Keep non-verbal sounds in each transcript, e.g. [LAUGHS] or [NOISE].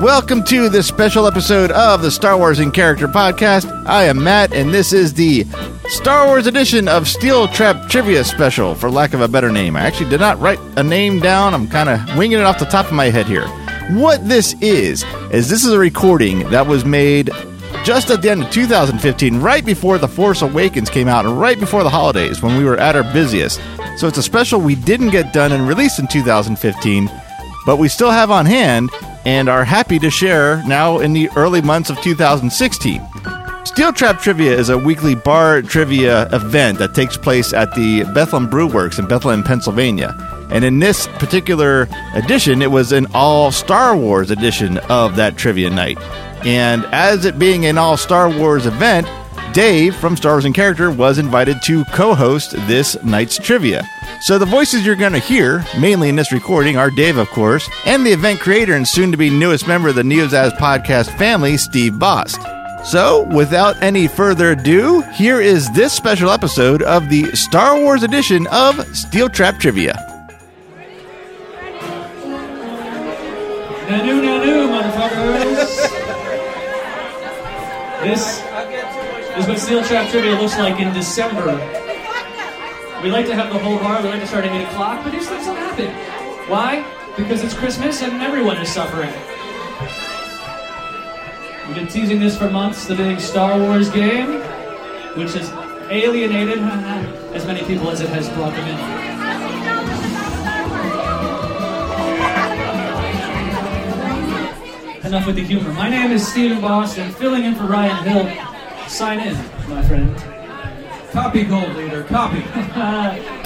Welcome to this special episode of the Star Wars in Character podcast. I am Matt, and this is the Star Wars edition of Steel Trap Trivia Special, for lack of a better name. I actually did not write a name down. I'm kind of winging it off the top of my head here. What this is, is this is a recording that was made just at the end of 2015, right before The Force Awakens came out, and right before the holidays when we were at our busiest. So it's a special we didn't get done and released in 2015, but we still have on hand and are happy to share now in the early months of 2016. Steel Trap Trivia is a weekly bar trivia event that takes place at the Bethlehem Brew Works in Bethlehem, Pennsylvania. And in this particular edition, it was an all Star Wars edition of that trivia night. And as it being an all Star Wars event, Dave from Star Wars in Character was invited to co host this night's trivia. So the voices you're going to hear, mainly in this recording, are Dave, of course, and the event creator and soon to be newest member of the Neozaz podcast family, Steve Bost. So, without any further ado, here is this special episode of the Star Wars edition of Steel Trap Trivia. Nanu, nanu, motherfuckers. this is what Steel Trap Trivia looks like in December. We like to have the whole bar, we like to start at 8 o'clock, but these things don't happen. Why? Because it's Christmas and everyone is suffering. We've been teasing this for months, the big Star Wars game, which has alienated as many people as it has brought them in. Enough with the humor. My name is Stephen Boss, and filling in for Ryan Hill. Sign in, my friend. Copy gold leader, copy. [LAUGHS]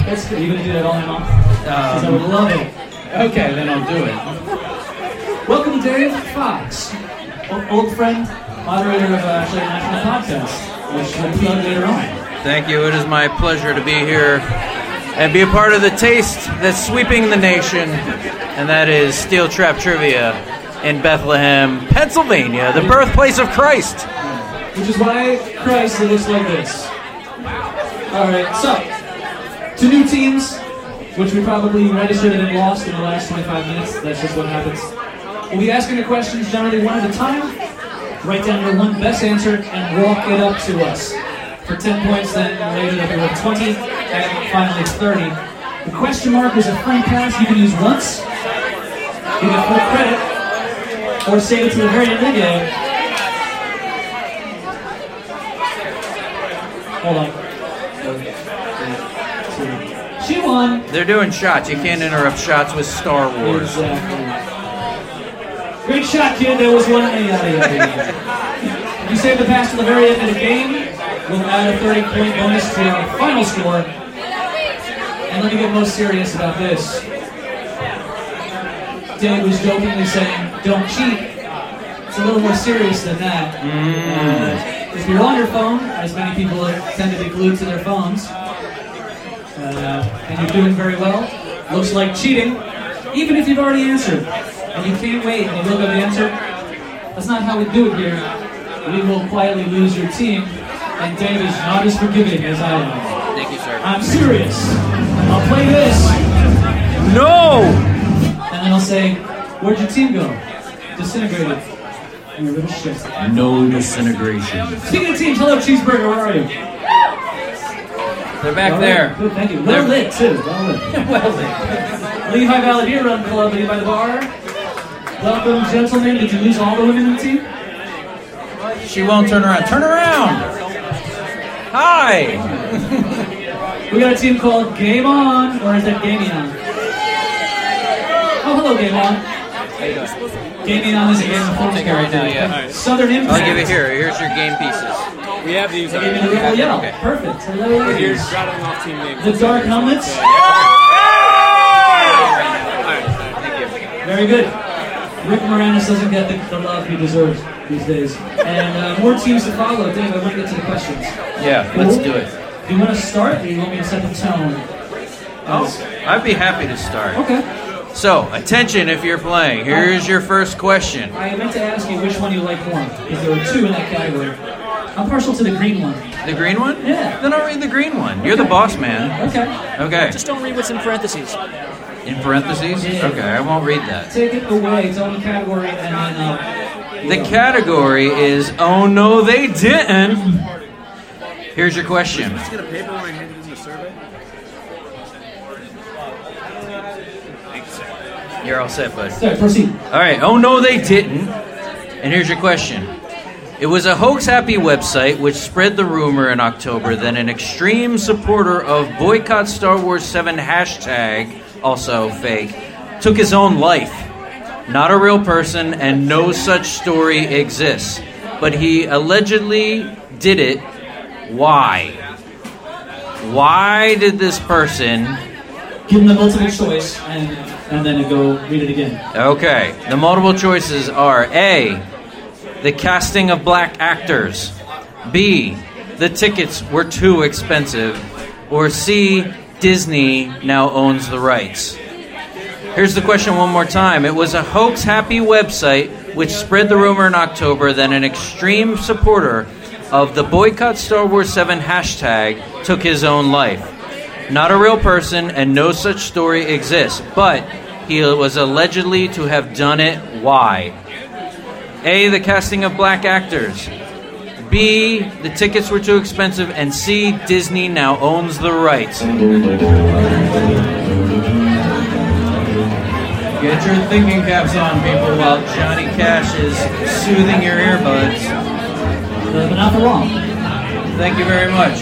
That's good. Are you gonna do that all night long? 'Cause I would love it. Okay, then I'll do it. Welcome, Dave Fox, o- old friend, moderator of uh, actually a national podcast, which we'll plug later on. Thank you. It is my pleasure to be here and be a part of the taste that's sweeping the nation, and that is Steel Trap Trivia in Bethlehem, Pennsylvania, the birthplace of Christ. Which is why Christ it looks like this. All right, so two new teams, which we probably registered and lost in the last 25 minutes. That's just what happens. We'll be asking the questions generally one at a time. Write down your one best answer and walk it up to us. For 10 points, then later we were 20, and finally 30. The question mark is a free pass you can use once. You get full credit, or save it to the very end of the game. Hold on. She won. They're doing shots. You can't interrupt shots with Star Wars. Exactly. Great shot, kid. That was one. [LAUGHS] You saved the pass to the very end of the game, we'll add a 30 point bonus to your final score. And let me get most serious about this. Dave was jokingly saying, don't cheat. It's a little more serious than that. Uh, if you're on your phone, as many people tend to be glued to their phones, uh, and you're doing very well, looks like cheating, even if you've already answered, and you can't wait and you look up the answer. That's not how we do it here. We will quietly lose your team, and Dave is not as forgiving as I am. Thank you, sir. I'm serious. I'll play this, No! and then I'll say, "Where'd your team go? Disintegrated." You little shit. No disintegration. Speaking of teams, hello cheeseburger. Where are you? They're back All there. Good, thank you. Well They're- lit too. Well lit. [LAUGHS] well then. Lehigh Valley Beer Run Club, by the bar. Welcome, gentlemen. Did you lose all the women in the team? She won't turn around. Turn around! Hi! We got a team called Game On, or is that Gaming On? Oh, hello, Game On. Gaming On is a game of Take it right now, yeah. Southern Impact. I'll give it here. Here's your game pieces. We have these. They Uh, gave me the rebel yell. Okay. Perfect. Hello. here's rattling off team names. The Dark Helmets. Alright, thank you. Very good. Rick Moranis doesn't get the, the love he deserves. these days. And uh, more teams to follow. Dave, I want to get to the questions. Yeah, let's do it. Do you want to start, or do you want me to set the tone? Oh, I'd be happy to start. Okay. So, attention if you're playing. Here's your first question. I meant to ask you which one you like more, because there were two in that category. I'm partial to the green one. The green one? Yeah. Then I'll read the green one. You're the boss man. Okay. Okay. Just don't read what's in parentheses. In parentheses? Yeah. Okay, I won't read that. Take it away. Tell me the category, and then uh, The category is Oh no, they didn't. Here's your question. get a paper when I handed in the survey? You're all set, bud. sorry, proceed. All right. Oh no, they didn't. And here's your question. It was a hoax happy website which spread the rumor in October that an extreme supporter of boycott Star Wars 7 hashtag, also fake, took his own life. Not a real person, and no such story exists. But he allegedly did it. Why? Why did this person Give them the multiple choice, and and then go read it again. Okay. The multiple choices are A. The casting of black actors. B. The tickets were too expensive. Or C. Disney now owns the rights. Here's the question one more time. It was a hoax happy website which spread the rumor in October that an extreme supporter of the boycott Star Wars 7 hashtag took his own life. Not a real person, and no such story exists, but he was allegedly to have done it. Why? A. The casting of black actors. B. The tickets were too expensive. And C. Disney now owns the rights. Get your thinking caps on, people, while Johnny Cash is soothing your earbuds. But not for long. Thank you very much.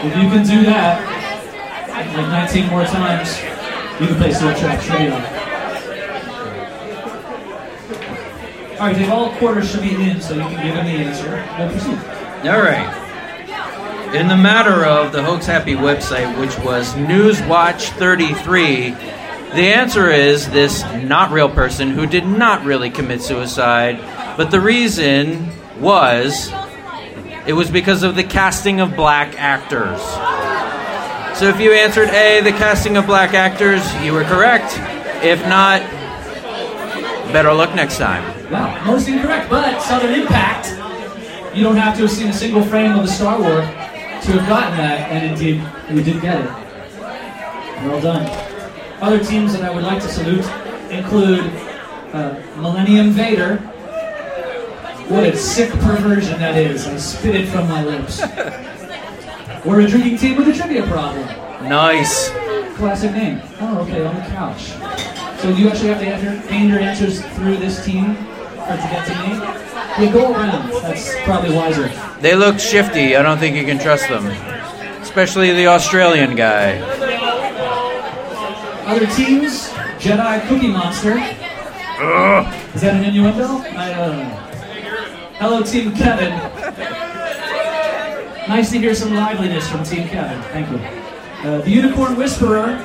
If you can do that, like 19 more times, you can play Steel Trap Trivia. All right, Dave, all quarters should be in, so you can give him the answer. We'll proceed. All right. In the matter of the Hoax Happy website, which was Newswatch 33, the answer is this not real person who did not really commit suicide, but the reason was it was because of the casting of black actors. So if you answered A, the casting of black actors, you were correct. If not, better luck next time. Wow, most incorrect, but Southern Impact. You don't have to have seen a single frame of the Star Wars to have gotten that, and indeed, you did get it. Well done. Other teams that I would like to salute include uh, Millennium Vader. What a sick perversion that is. I spit it from my lips. [LAUGHS] We're a drinking team with a trivia problem. Nice. Classic name. Oh, okay, on the couch. So you actually have to enter, gain your answers through this team or to get to me? Yeah, go around. That's probably wiser. They look shifty. I don't think you can trust them. Especially the Australian guy. Other teams, Jedi Cookie Monster. Is that an innuendo? I don't know. Hello, Team Kevin. Nice to hear some liveliness from Team Kevin. Thank you. Uh, the Unicorn Whisperer.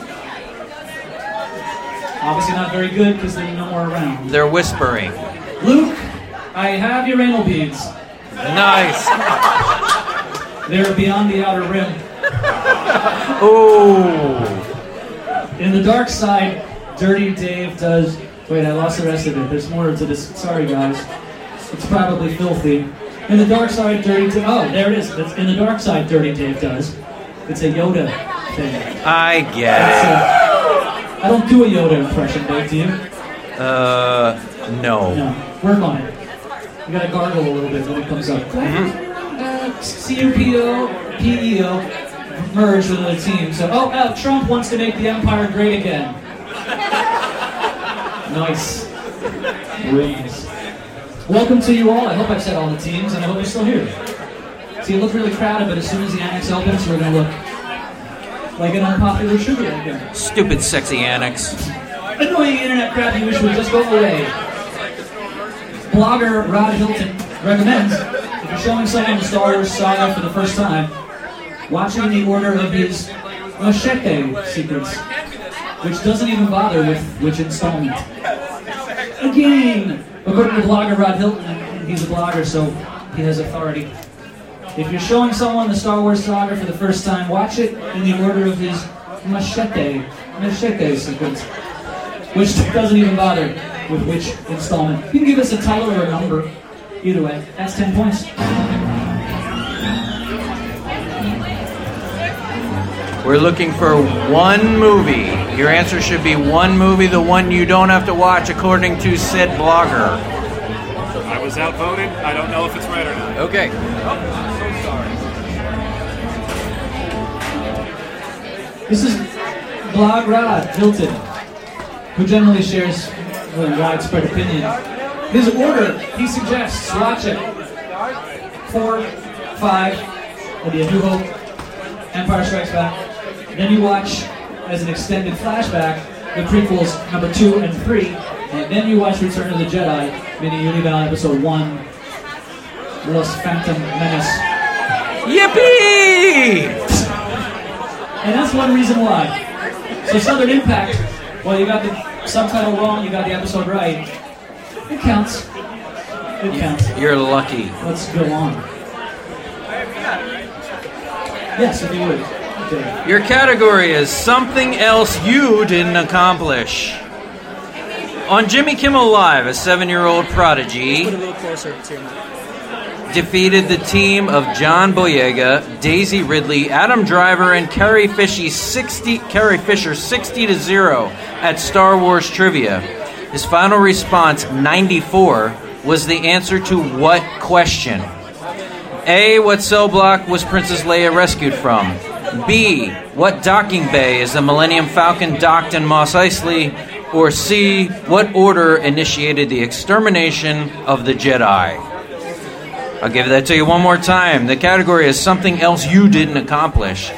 Obviously not very good because they're no more around. They're whispering. Luke, I have your anal beads. Nice. They're beyond the outer rim. Ooh. In the dark side, Dirty Dave does. Wait, I lost the rest of it. There's more to this. Sorry, guys. It's probably filthy. In the dark side, Dirty Dave. Oh, there it is. It's in the dark side, Dirty Dave does. It's a Yoda thing. I get a, I don't do a Yoda impression, Dave, do you? Uh, no. No. Work on it. You gotta gargle a little bit when it comes up. Uh, C-U-P-O, P-E-O, merge with another team. So, oh, uh, Trump wants to make the empire great again. [LAUGHS] nice. Wings. Welcome to you all. I hope I've said all the teams, and I hope you're still here. See, it looked really crowded, but as soon as the annex opens, we're gonna look like an unpopular trivia again. Stupid sexy annex. Annoying internet crap you wish would just go away. Blogger Rod Hilton recommends if you're showing someone the Star Wars saga for the first time, watching the order of his machete sequence. which doesn't even bother with which installment. Again, according to blogger Rod Hilton, he's a blogger, so he has authority. If you're showing someone the Star Wars saga for the first time, watch it in the order of his machete, machete sequence, which doesn't even bother with which installment. You can give us a title or a number. Either way, that's 10 points. We're looking for one movie. Your answer should be one movie, the one you don't have to watch according to said blogger. I was outvoted. I don't know if it's right or not. Okay. So sorry. This is Blog Rod Hilton, who generally shares a widespread opinion. His order, he suggests, watch it. Four, five, will be A New Hope, Empire Strikes Back. Then you watch, as an extended flashback, the prequels number two and three. And then you watch Return of the Jedi, meaning you episode one, Los Phantom Menace. Yippee! And that's one reason why. So Southern Impact, well, you got the subtitle wrong, you got the episode right. It counts. It counts. You're lucky. Let's go on. Yes, if you would. Okay. Your category is something else you didn't accomplish. On Jimmy Kimmel Live, a seven year old prodigy Put a little closer to your mic. defeated the team of John Boyega, Daisy Ridley, Adam Driver, and Carrie Fisher 60, Carrie Fisher 60 to 0 at Star Wars Trivia. His final response, 94, was the answer to what question? A. What cell block was Princess Leia rescued from? B. What docking bay is the Millennium Falcon docked in Mos Eisley? Or C. What order initiated the extermination of the Jedi? I'll give that to you one more time. The category is something else you didn't accomplish.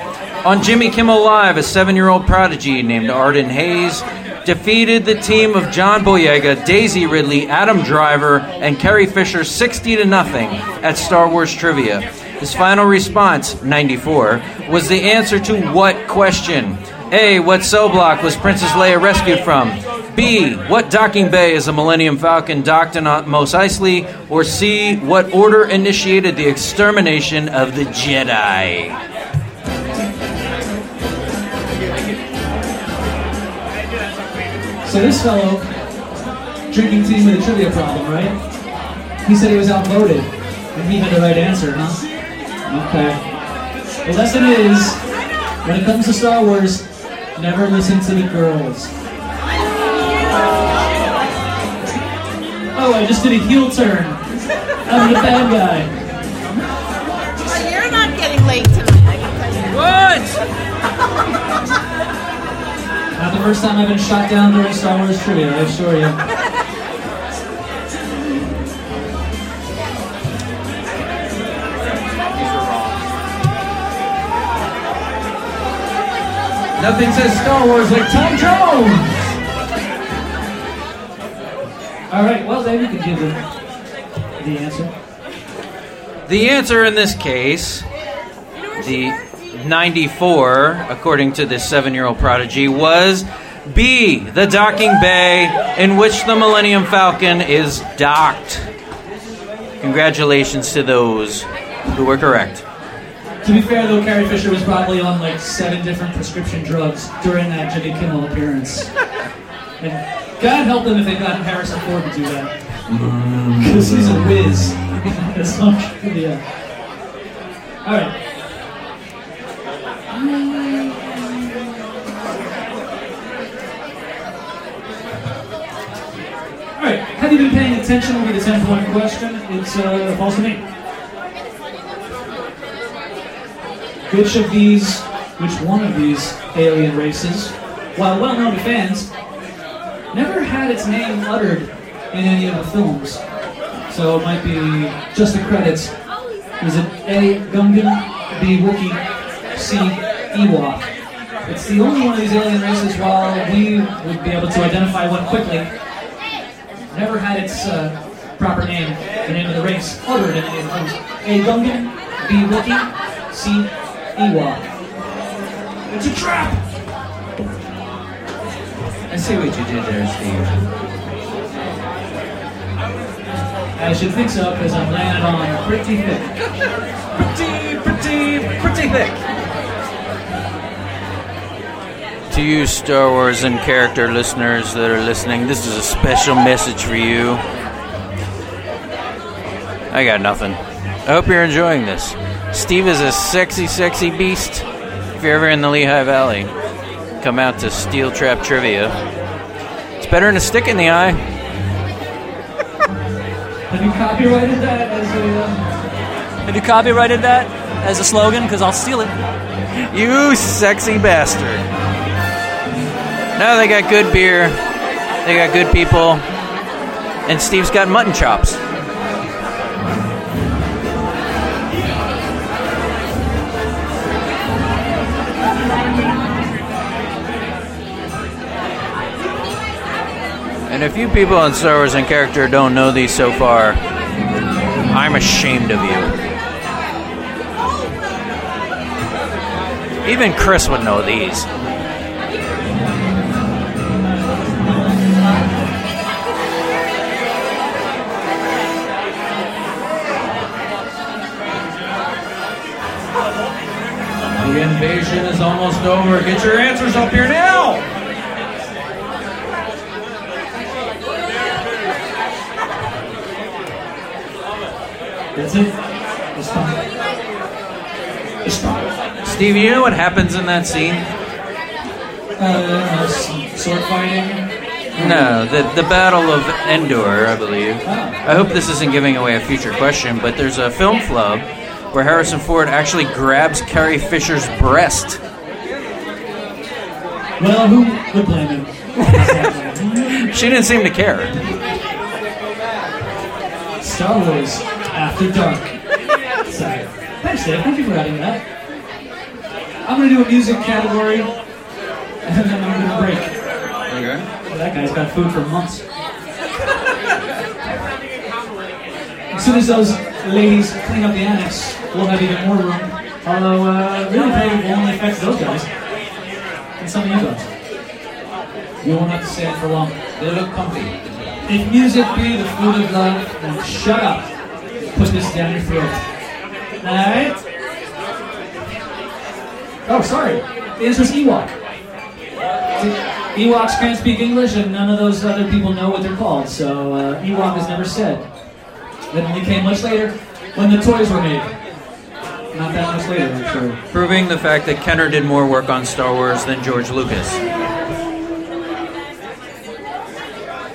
On Jimmy Kimmel Live, a seven year old prodigy named Arden Hayes defeated the team of John Boyega, Daisy Ridley, Adam Driver, and Carrie Fisher 60 to nothing at Star Wars Trivia. His final response, 94, was the answer to what question? A. What cell block was Princess Leia rescued from? B. What docking bay is a Millennium Falcon docked in Mos Eisley? Or C. What order initiated the extermination of the Jedi? So this fellow, drinking tea with a trivia problem, right? He said he was outvoted, and he had the right answer, huh? Okay. The lesson is, when it comes to Star Wars, never listen to the girls. Oh, I just did a heel turn. I'm the bad guy. Well, you're not getting late tonight, I can tell you. What? Not the first time I've been shot down during Star Wars trivia, I assure you. Nothing says Star Wars like Tom Jones! All right, well, then you can give the, the answer. The answer in this case, the 94, according to this seven year old prodigy, was B, the docking bay in which the Millennium Falcon is docked. Congratulations to those who were correct. To be fair, though, Carrie Fisher was probably on like seven different prescription drugs during that Jimmy Kimmel appearance. And God help them if they got Harrison Ford to do that. Because he's a whiz. [LAUGHS] That's not trivia. All right. All right. Have you been paying attention? Will be the ten-point question. It's uh, false to me. Which of these, which one of these alien races, while well known to fans, never had its name uttered in any of the films? So it might be just the credits. Is it A. Gungan, B. Wookiee, C. Ewok? It's the only one of these alien races, while we would be able to identify one quickly, never had its uh, proper name, the name of the race, uttered in any of the films. A. Gungan, B. Wookiee, C. Ewok. It's a trap! I see what you did there, Steve. I should fix up because I'm laying it on pretty thick. Pretty, pretty, pretty thick. To you, Star Wars and character listeners that are listening, this is a special message for you. I got nothing. I hope you're enjoying this. Steve is a sexy, sexy beast. If you're ever in the Lehigh Valley, come out to Steel Trap Trivia. It's better than a stick in the eye. [LAUGHS] Have you copyrighted that as a? Uh... Have you copyrighted that as a slogan? Because I'll steal it. You sexy bastard. Now they got good beer. They got good people. And Steve's got mutton chops. And if you people on Star Wars and character don't know these so far, I'm ashamed of you. Even Chris would know these. The invasion is almost over. Get your answers up here now. That's it. It's fine. It's fine. Steve, you know what happens in that scene? Uh, sword fighting. No, the the Battle of Endor, I believe. I hope this isn't giving away a future question, but there's a film flub where Harrison Ford actually grabs Carrie Fisher's breast. Well, who would blame him? [LAUGHS] She didn't seem to care. Star Wars After Dark. Sorry. Thanks, Dave. Thank you for adding that. I'm gonna do a music category, and then I'm gonna break. Okay. Well, that guy's got food for months. As soon as those ladies clean up the annex, we'll have even more room. Although, uh, really, probably will only affect those guys. And some of you guys. You won't have to stay for long. They look comfy. If music be the food of love, then shut up. Put this down your throat. Alright? Oh, sorry. The answer's Ewok. Ewoks can't speak English, and none of those other people know what they're called, so uh, Ewok is never said. That only came much later when the toys were made. Not that much later, I'm sure. Proving the fact that Kenner did more work on Star Wars than George Lucas.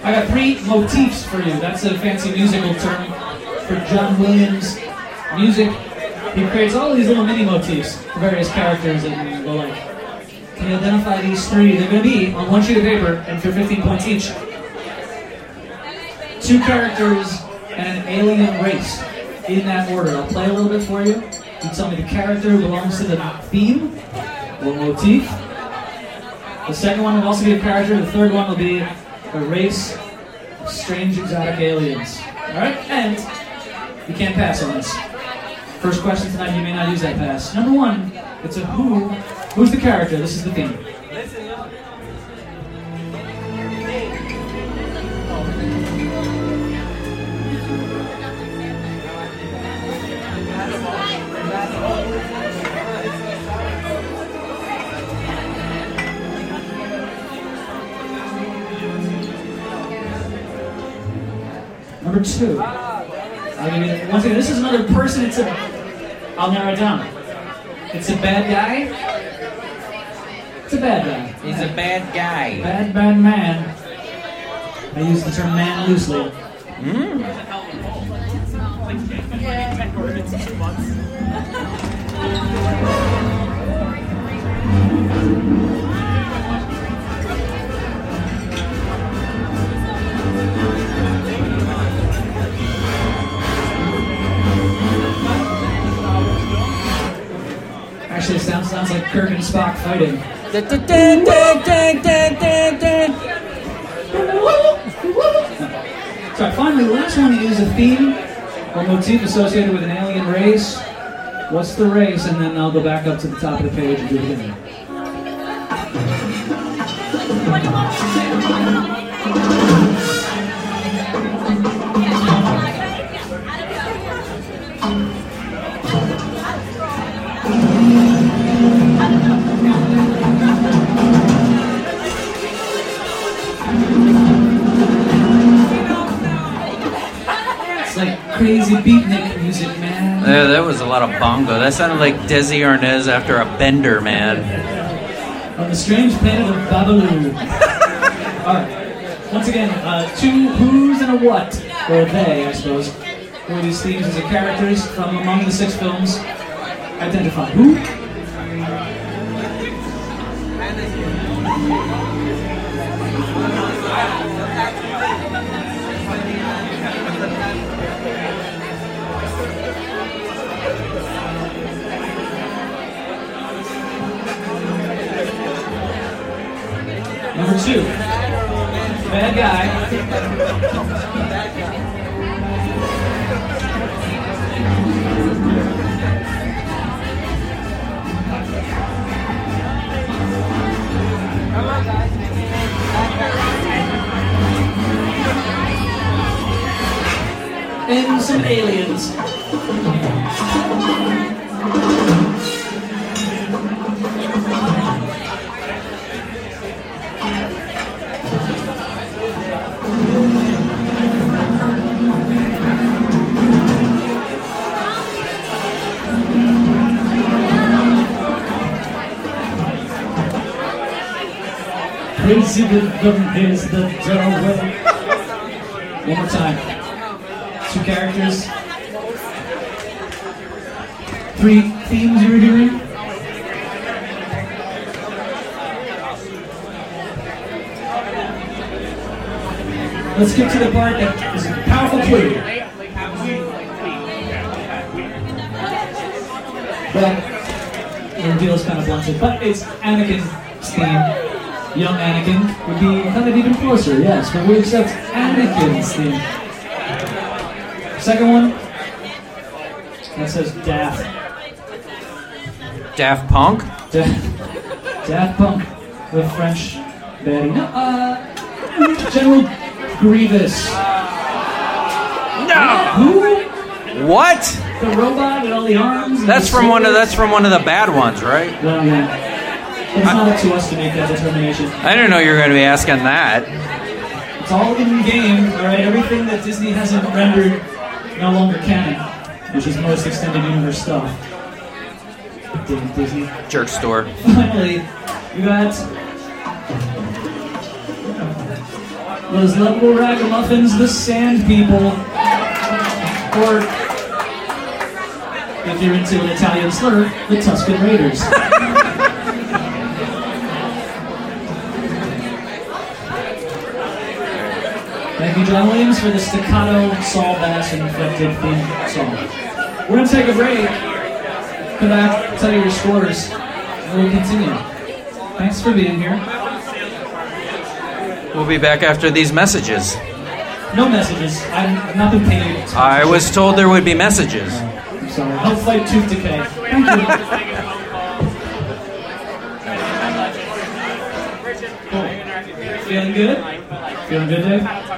I got three motifs for you. That's a fancy musical term for John Williams music. He creates all these little mini motifs for various characters and the like. Can you identify these three? They're going to be on one sheet of paper and for 15 points each. Two characters and an alien race in that order. I'll play a little bit for you. You tell me the character belongs to the theme or motif. The second one will also be a character. The third one will be a race of strange exotic aliens. Alright? And you can't pass on this. First question tonight, you may not use that pass. Number one, it's a who. Who's the character? This is the theme. Number two. I'll give you once again. This is another person. It's a. I'll narrow it down. It's a bad guy. It's a bad guy. He's a bad guy. Bad, bad man. I use the term man loosely. Hmm? [LAUGHS] [LAUGHS] Actually, it sounds, sounds like Kirk and Spock fighting. So finally, the last one is a theme or motif associated with an alien race. What's the race? And then I'll go back up to the top of the page and do it again. Crazy beatnik music, man. Yeah, that was a lot of bongo. That sounded like Desi Arnaz after a bender, man. On the strange planet of Babalu. [LAUGHS] Alright. Once again, uh, two who's and a what, or they, I suppose, were these themes as the characters from among the six films. Identify who? Bad guy. And some aliens. President is the doorway. One more time. Two characters. Three themes you were hearing. Let's get to the part that is a powerful clue. Well, the reveal is kind of blunted, but it's Anakin's theme young Anakin would be kind of even closer, yes, but we accept Anakin's theme. Second one, that says Daft. Daft Punk? Daft, Daft Punk, the French baddie. No, uh, General Grievous. No! Who? What? The robot with all the arms? That's the from one of that's from one of the bad ones, right? Well, yeah. It's not up to us to make that determination. I didn't know you were going to be asking that. It's all in game, alright? Everything that Disney hasn't rendered no longer canon, which is most extended universe stuff. Damn Disney. Jerk store. Finally, you got those lovable ragamuffins, the Sand People, or if you're into an Italian slur, the Tuscan Raiders. [LAUGHS] Thank you, John Williams, for the staccato saw Bass inflected theme song. We're gonna take a break. Come back, tell you your scores, and we'll continue. Thanks for being here. We'll be back after these messages. No messages. I'm, not been paid. I was told there would be messages. I'm sorry. Help fight tooth decay. Thank you. [LAUGHS] Feeling good? Feeling good, Dave?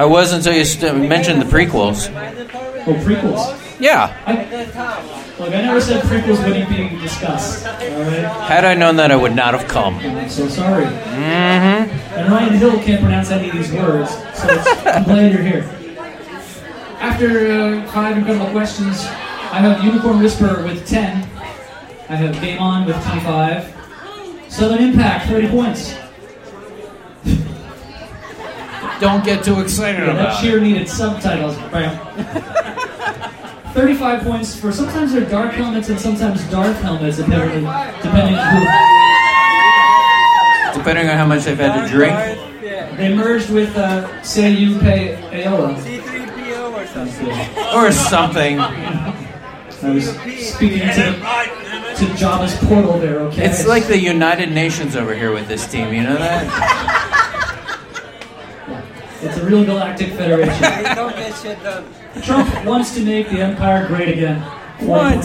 I was until you st- mentioned the prequels. Oh, prequels. Yeah. I, look, I never said prequels wouldn't be discussed. All right. Had I known that, I would not have come. I'm so sorry. Mm-hmm. And Ryan Hill can't pronounce any of these words, so it's, I'm glad you're here. After uh, five incredible questions, I have Unicorn Whisperer with 10. I have Game On with 25. Southern Impact, 30 points. Don't get too excited Yeah, that about cheer it. needed subtitles. Bam. 35 points for sometimes they're dark helmets and sometimes dark helmets, apparently, depending on Depending on how much they've had to drink. They merged with uh, Say You Pay Aola. Sounds good. Or something. I was speaking to, to Jabba's portal there, okay? It's like the United Nations over here with this team, you know that? [LAUGHS] It's a real galactic federation. [LAUGHS] Trump wants to make the empire great again. What?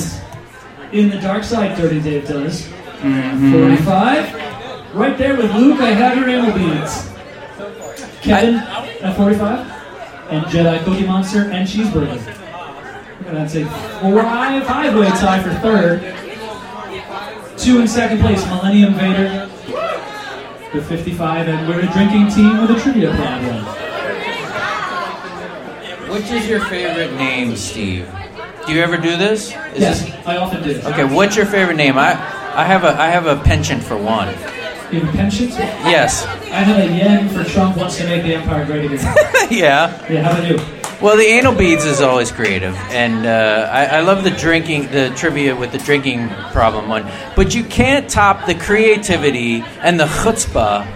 In the dark side, Dirty Dave does. Mhm. 45. Right there with Luke, I have your ammo beads. Kevin at 45, and Jedi Cookie Monster and Cheeseburger. That's a five, five way tie for third. Two in second place, Millennium Vader with 55, and we're a drinking team with a trivia problem. Which is your favorite name, Steve? Do you ever do this? Is Yes, this- I often do. okay, what's your favorite name? I, I have a I have a penchant for one. In pensions, Yes. I have a yen for Trump wants to make the empire great again. [LAUGHS] yeah. Yeah, how about you? Well, the anal beads is always creative, and uh, I, I love the drinking, the trivia with the drinking problem one. But you can't top the creativity and the chutzpah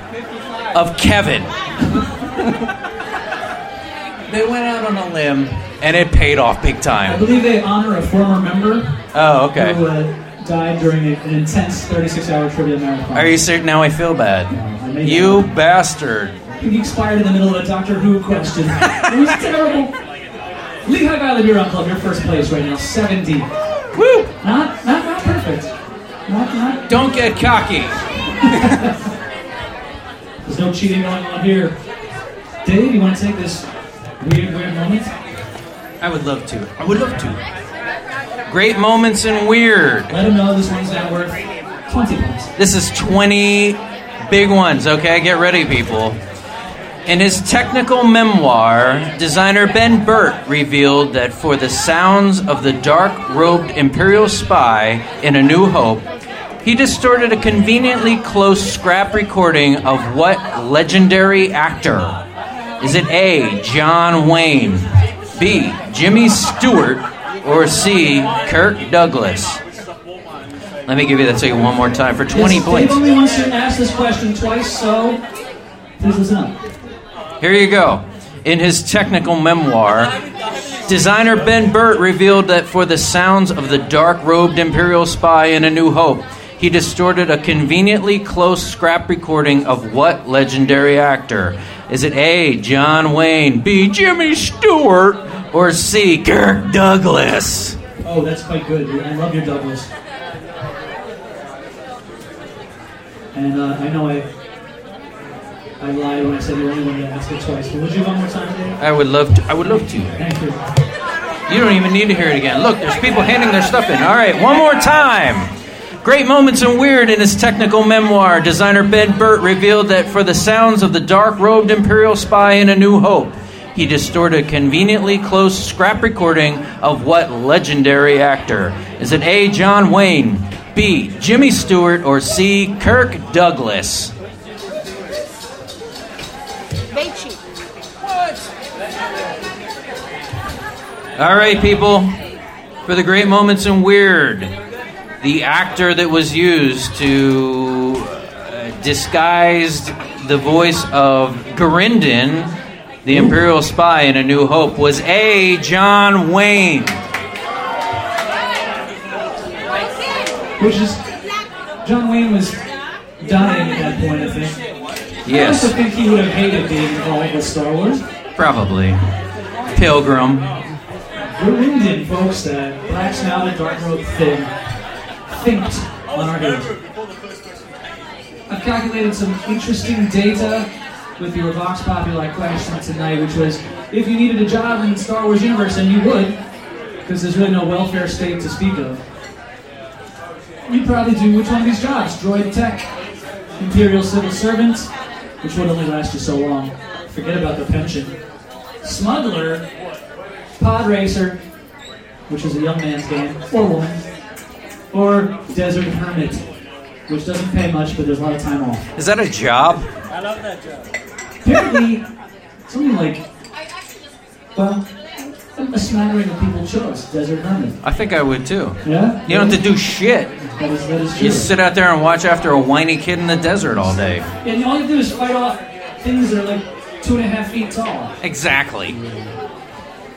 of Kevin. [LAUGHS] they went out on a limb, and it paid off big time. I believe they honor a former member Oh, okay. who uh, died during a- an intense 36-hour trivia marathon. Are you certain? Now I feel bad. No, I You bastard. He expired in the middle of a Doctor Who question. it was terrible. Lehigh Valley Beer Club, your first place right now, 70. Woo! Not, not, not perfect. Not, not. Don't get cocky. [LAUGHS] There's no cheating going on here. Dave, you want to take this weird, weird moment? I would love to. I would love to. Great moments and weird. Let him know this one's now worth 20 points. This is 20 big ones, okay? Get ready, people. In his technical memoir, designer Ben Burtt revealed that for the sounds of the dark robed Imperial spy in A New Hope, he distorted a conveniently close scrap recording of what legendary actor? Is it A. John Wayne, B. Jimmy Stewart, or C. Kirk Douglas? Let me give you that to you one more time for 20 Yes, points. Dave only wants to ask this question twice, so please listen up. Here you go. In his technical memoir, designer Ben Burtt revealed that for the sounds of the dark robed Imperial spy in A New Hope, he distorted a conveniently close scrap recording of what legendary actor? Is it A. John Wayne, B. Jimmy Stewart, or C. Kirk Douglas? Oh, that's quite good. I love your Douglas. And uh, I know I I lied when I said you only wanted to ask it twice. But would you one more time, Dave? I would love to. I would love to. Thank you. You don't even need to hear it again. Look, there's people handing their stuff in. All right, one more time. Great moments and weird in his technical memoir, designer Ben Burtt revealed that for the sounds of the dark robed Imperial spy in A New Hope, he distorted a conveniently close scrap recording of what legendary actor? Is it A. John Wayne, B. Jimmy Stewart, or C. Kirk Douglas? Cheat. All right, people. For the great moments in Weird, the actor that was used to uh, disguise the voice of Garindan, the Imperial spy in A New Hope, was A. John Wayne. Which is John Wayne was dying at that point, I think. Yes. I also think he would have hated being involved with Star Wars. probably. Pilgrim. Garindan, folks, that black snouted, dark robed thing, on our heroes. I've calculated some interesting data with your Vox Populi question tonight, which was if you needed a job in the Star Wars universe, and you would, because there's really no welfare state to speak of, you'd probably do which one of these jobs? Droid tech, Imperial civil servant, which would only last you so long. Forget about the pension. Smuggler, pod racer, which is a young man's game, or woman, or desert hermit, which doesn't pay much, but there's a lot of time off. Is that a job? I love that job. Apparently, something like, well, a smattering of people chose desert hermit. I think I would too. Yeah, You don't have to do shit. That is, that is true. You sit out there and watch after a whiny kid in the desert all day. and all you do is fight off things that are like two and a half feet tall. Exactly.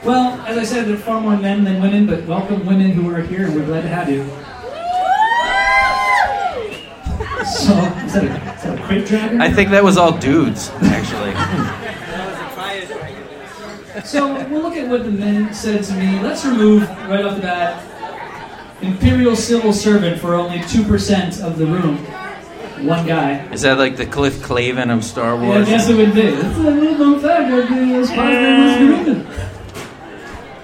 Well, as I said, there are far more men than women, but welcome women who are here, and we're glad to have you. So, is that a, is that a crate dragger? I think that was all dudes, actually. [LAUGHS] So we'll look at what the men said to me. Let's remove right off the bat Imperial civil servant for only two percent of the room. one guy. Is that like the Cliff Clavin of Star Yeah, I Wars? guess it would be. It's a little fact that the Spider-Man was.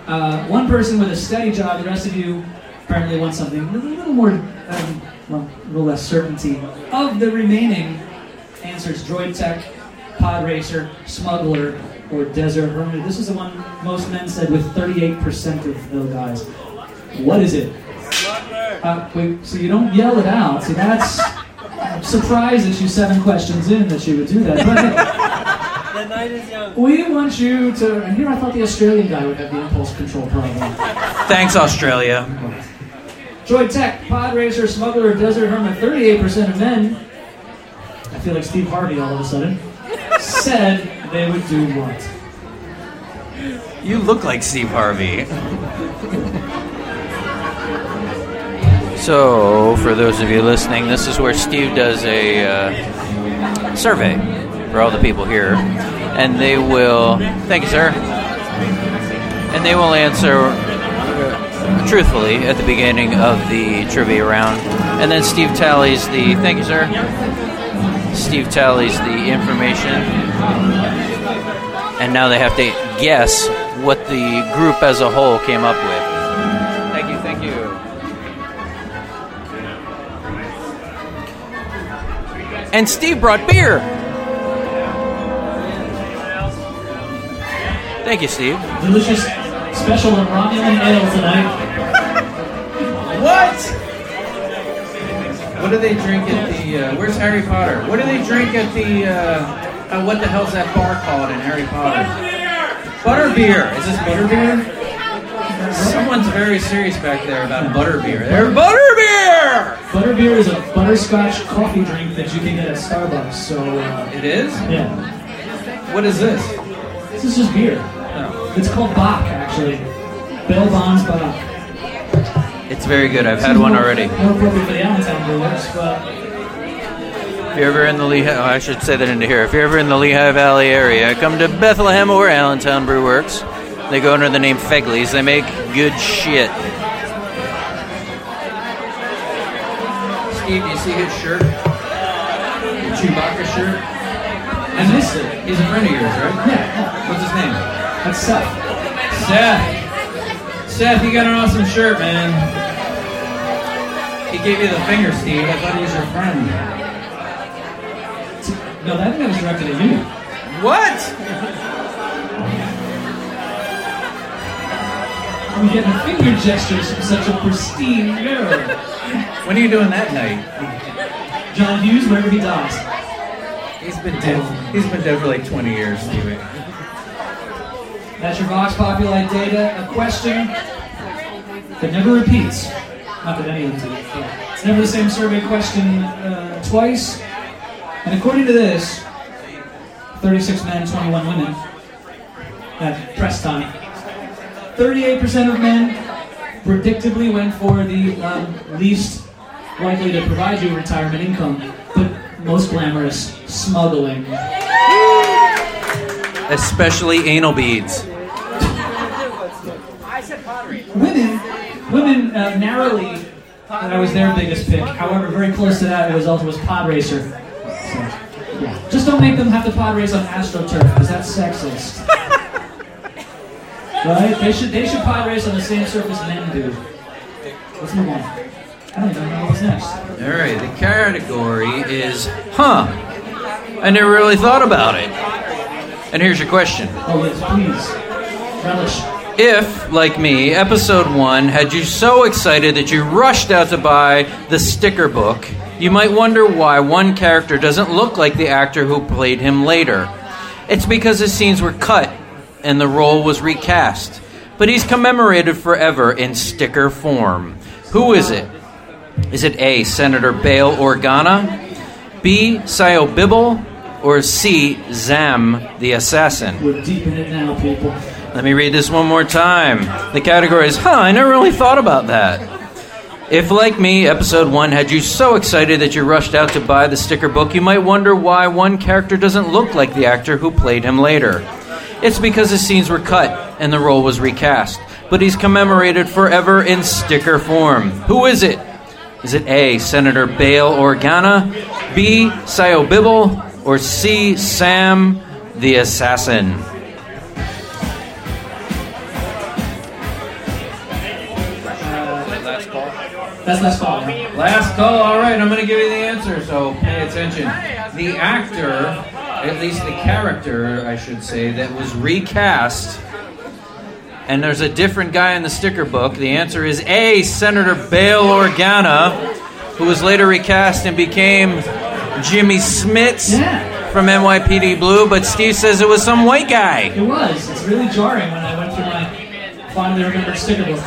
Uh, one person with a steady job, the rest of you apparently want something a little more, um, well, a little less certainty. Of the remaining answers, droid tech, pod racer, smuggler, or desert hermit. This is the one most men said with 38% of the guys. What is it? Uh, wait, so you don't yell it out. See, that's I'm surprised that you seven questions in that you would do that. But The night is young. we want you to. And here I thought the Australian guy would have the impulse control problem. Thanks, Australia. Droid Tech, Pod Racer, Smuggler, Desert Hermit, 38% of men, I feel like Steve Harvey all of a sudden, said they would do what? You look like Steve Harvey. So, for those of you listening, this is where Steve does a uh, survey for all the people here, and they will. Thank you, sir. And they will answer truthfully at the beginning of the trivia round, and then Steve tallies the. Thank you, sir. Steve tallies the information, and now they have to guess what the group as a whole came up with. Thank you, thank you. And Steve brought beer. Thank you, Steve. Delicious special Romulan ale tonight. What? What do they drink at the? Uh, where's Harry Potter? What do they drink at the? Uh, uh, what the hell's that bar called in Harry Potter? Butterbeer. Is this butterbeer? Someone's very serious back there about butterbeer. They're butterbeer. Butterbeer is a butterscotch coffee drink that you can get at Starbucks. So, uh, It is. yeah. What is this? This is just beer. Oh. It's called Bach, actually. Bell Bonds Bach. It's very good. I've had one already. More appropriate for the Allentown Brewers, but If you're ever in the Lehigh, oh, I should say that into here. If you're ever in the Lehigh Valley area, come to Bethlehem or Allentown Brew Works. They go under the name Fegley's. They make good shit. Steve, do you see his shirt? The Chewbacca shirt? I missed it. He's a friend of yours, right? Yeah, What's his name? that's Seth. Seth. Seth, you got an awesome shirt, man. He gave you the finger, Steve. I thought he was your friend. No, that guy was directed at you. What? I'm getting finger gestures from such a pristine girl. When are you doing that night? John Hughes, wherever he dies. He's been dead. He's been dead for like 20 years, Stevie. That's your Vox Populi data. A question that never repeats. Not that any of them do. It's never the same survey question uh, twice. And according to this, 36 men, 21 women. At press time. 38% of men predictably went for the um, least likely to provide you retirement income, but most glamorous, smuggling. Especially anal beads. Women, women uh, narrowly, that I was their biggest pick. However, very close to that, it was also was pod racer. So, yeah. Just don't make them have to pod race on AstroTurf because that's sexist. [LAUGHS] right? They should they should pod race on the same surface men do. Let's move on. I don't even know what's next. All right, the category is, huh? I never really thought about it. And here's your question. Oh yes, please. Relish. If, like me, episode one had you so excited that you rushed out to buy the sticker book, you might wonder why one character doesn't look like the actor who played him later. It's because his scenes were cut and the role was recast. But he's commemorated forever in sticker form. Who is it? Is it A. Senator Bail Organa, B. Sio Bibble, or C. Zam the Assassin? We're deep in it now, people. Let me read this one more time. The category is, huh, I never really thought about that. If, like me, episode one had you so excited that you rushed out to buy the sticker book, you might wonder why one character doesn't look like the actor who played him later. It's because his scenes were cut and the role was recast, but he's commemorated forever in sticker form. Who is it? Is it A. Senator Bail Organa, B. Sio Bibble, or C. Zam the Assassin? That's last call. Last call. All right, I'm going to give you the answer, so pay attention. The actor, at least the character, I should say, that was recast, and there's a different guy in the sticker book. The answer is A. Senator Bail Organa, who was later recast and became Jimmy Smits Yeah. from NYPD Blue. But Steve says it was some white guy. It was. It's really jarring when I went through my finally remembered sticker book.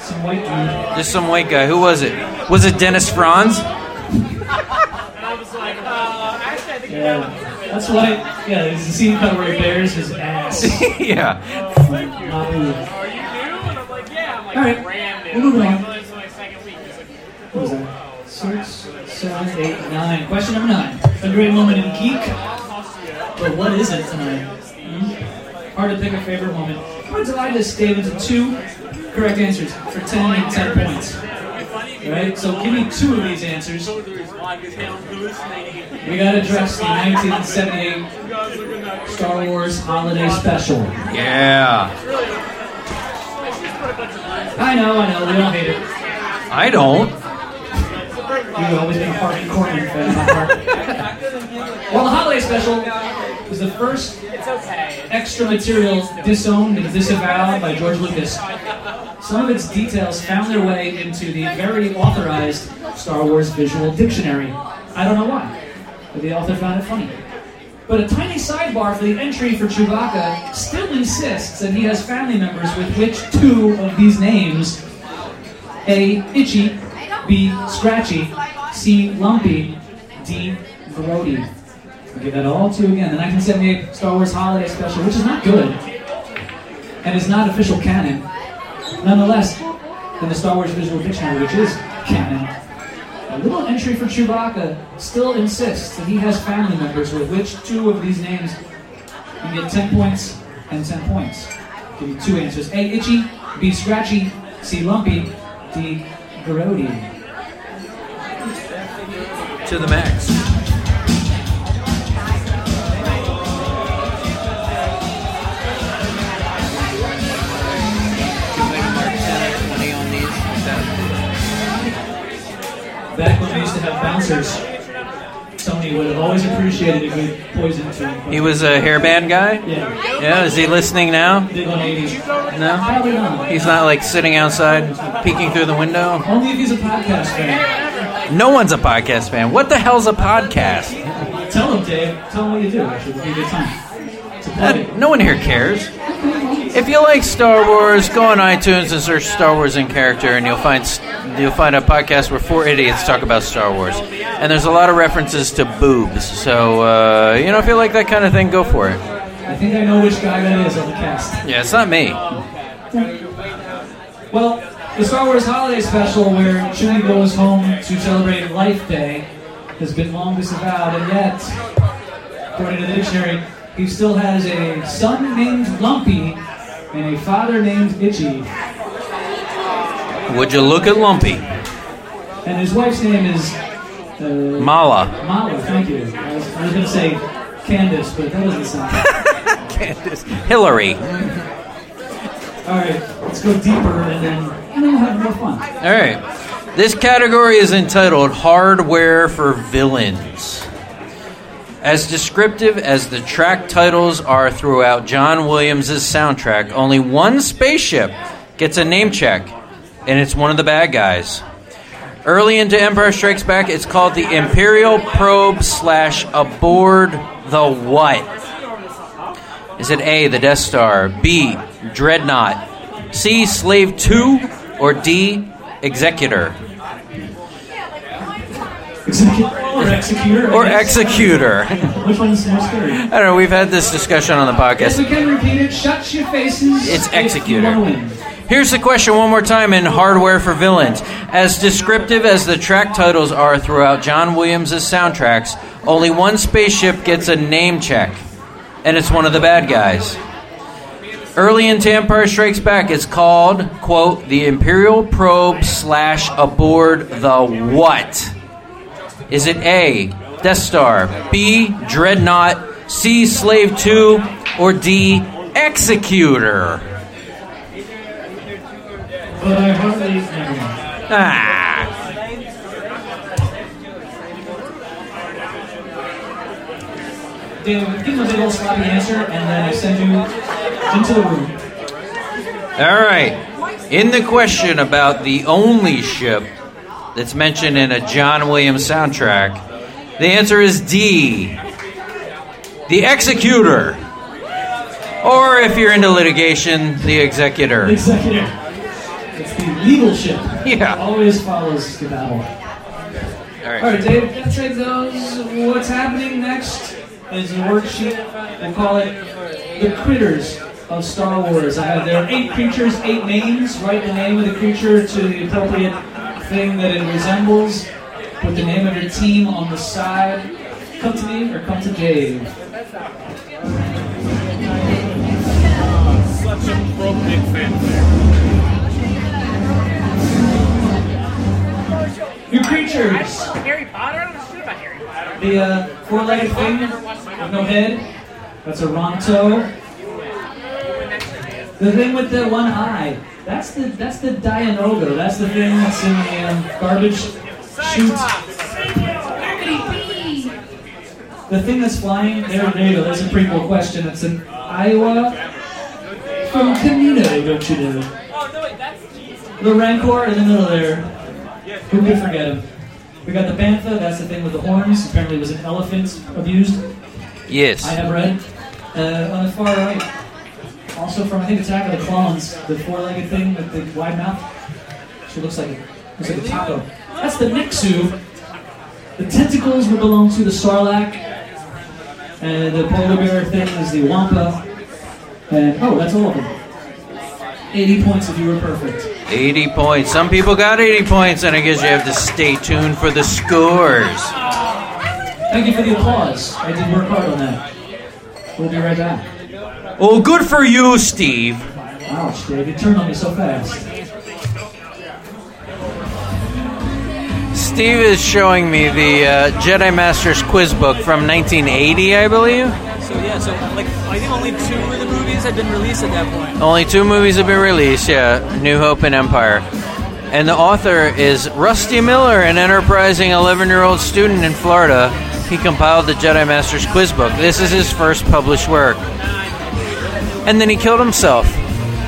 Some white dude. Just some white guy. Who was it? Was it Dennis Franz? [LAUGHS] Yeah. That's why. Yeah, there's a scene cut where he bears his ass. [LAUGHS] yeah. Are you new? And I'm like, yeah. I'm like, All right. we're moving on. What was that? Six, seven, eight, nine. Question number nine. A great moment in geek. But what is it tonight? Hmm? Hard to pick a favorite moment. I'm going to divide this statement into two correct answers for 10 and 10 points. Alright, so give me two of these answers. We gotta address the 1978 Star Wars Holiday Special. Yeah. I know, I know, we don't hate it. I don't. You've always been a Harvey Korman fan. well, the holiday special was the first extra material disowned and disavowed by George Lucas. Some of its details found their way into the very authorized Star Wars Visual Dictionary. I don't know why, but the author found it funny. But a tiny sidebar for the entry for Chewbacca still insists that he has family members with which two of these names a. Itchy, B. Scratchy, C. Lumpy, D. Grody. I'll give that all to you again. The 1978 Star Wars Holiday Special, which is not good, and is not official canon. Nonetheless, in the Star Wars Visual Dictionary, which is canon, a little entry for Chewbacca still insists that he has family members with which two of these names you get 10 points and 10 points. Give you two answers. A. Itchy, B. Scratchy, C. Lumpy, D. Grody. To the max. Back when we used to have bouncers, Tony would have always appreciated a good poison tune. He was a hairband guy? Yeah. Yeah, is he listening now? Big on 80s. No? He's not like sitting outside peeking through the window? Only if he's a podcast fan. No one's a podcast fan. What the hell's a podcast? Tell him, Dave. Tell him what you do. Actually, it'll be a good time. To plug it. Uh, no one here cares. If you like Star Wars, go on iTunes and search Star Wars in character, and you'll find you'll find a podcast where four idiots talk about Star Wars. And there's a lot of references to boobs. So uh, you know, if you like that kind of thing, go for it. I think I know which guy that is on the cast. Yeah, it's not me. Well, the Star Wars Holiday Special, where Chewie goes home to celebrate Life Day, has been long disavowed, and yet, according to the dictionary, he still has a son named Lumpy and a father named Itchy, Would you look at Lumpy? and his wife's name is uh, Malla. Malla. Thank you. I was, I was going to say Candace, but that doesn't sound. [LAUGHS] Candace. Hillary. All right, let's go deeper, and then All right. This category is entitled Hardware for Villains. As descriptive as the track titles are throughout John Williams' soundtrack, only one spaceship gets a name check, and it's one of the bad guys. Early into Empire Strikes Back, it's called the Imperial Probe slash Aboard the What? Is it A, the Death Star, B, Dreadnought, C, Slave 2, or D, Executor? Executor or executor. I Or. Executor. Which one's more scary? I don't know, we've had this discussion on the Yes, we podcast. can repeat it. Shut your faces. It's Executor. Here's the question one more time in Hardware for Villains. As descriptive as the track titles are throughout John Williams' soundtracks, only one spaceship gets a name check, and it's one of the bad guys. Early into Empire Strikes Back is called, quote, the Imperial probe slash aboard the what? Is it A, Death Star, B, Dreadnought, C, Slave 2, or D, Executor? But I hardly. Ah. Give him a big old sloppy answer, and then I send you into the room. All right. In the question about the only ship that's mentioned in a John Williams soundtrack, the answer is D. The Executor. Or if you're into litigation, the Executor. The Executor. It's the legal ship. Yeah. Always follows skedaddle. All All right. right, Dave, that take those. What's happening next is a worksheet. We'll call it the critters of Star Wars. I have there are eight creatures, eight names. Write the name of the creature to the appropriate thing that it resembles. Put the name of your team on the side. Come to me or come to Dave. Such a big fanfare. Your creatures. Harry Potter? I don't know about Harry Potter. The uh, four-legged thing with no head. That's a Ronto. The thing with the one eye. That's the that's the Dianoga. That's the thing that's in the um, garbage chute. The thing that's flying. There, there you go. There's a prequel question. It's in Iowa. From Kamino, don't you know? Oh no, that's the Rancor in the middle there. Who could forget him? We got the Bantha, that's the thing with the horns. Apparently it was an elephant abused. Yes. I have read. Uh, on the far right, also from I think Attack of the Clones, the four-legged thing with the wide mouth. She looks like looks like a taco. That's the Nexu. The tentacles would belong to the Sarlacc, and the polar bear thing is the Wampa. And oh, that's all of them. 80 points if you were perfect. 80 points. Some people got 80 points, and I guess you have to stay tuned for the scores. Thank you for the applause. I did work hard on that. We'll be right back. Oh, good for you, Steve. Ouch, Dave, you turned on me so fast. Steve is showing me the uh, Jedi Masters quiz book from 1980, I believe. So yeah, so like I think only two of the movies had been released at that point. Only two movies have been released, yeah New Hope and Empire. And the author is Rusty Miller, an enterprising 11 year old student in Florida. He compiled the Jedi Masters quiz book. This is his first published work. And then he killed himself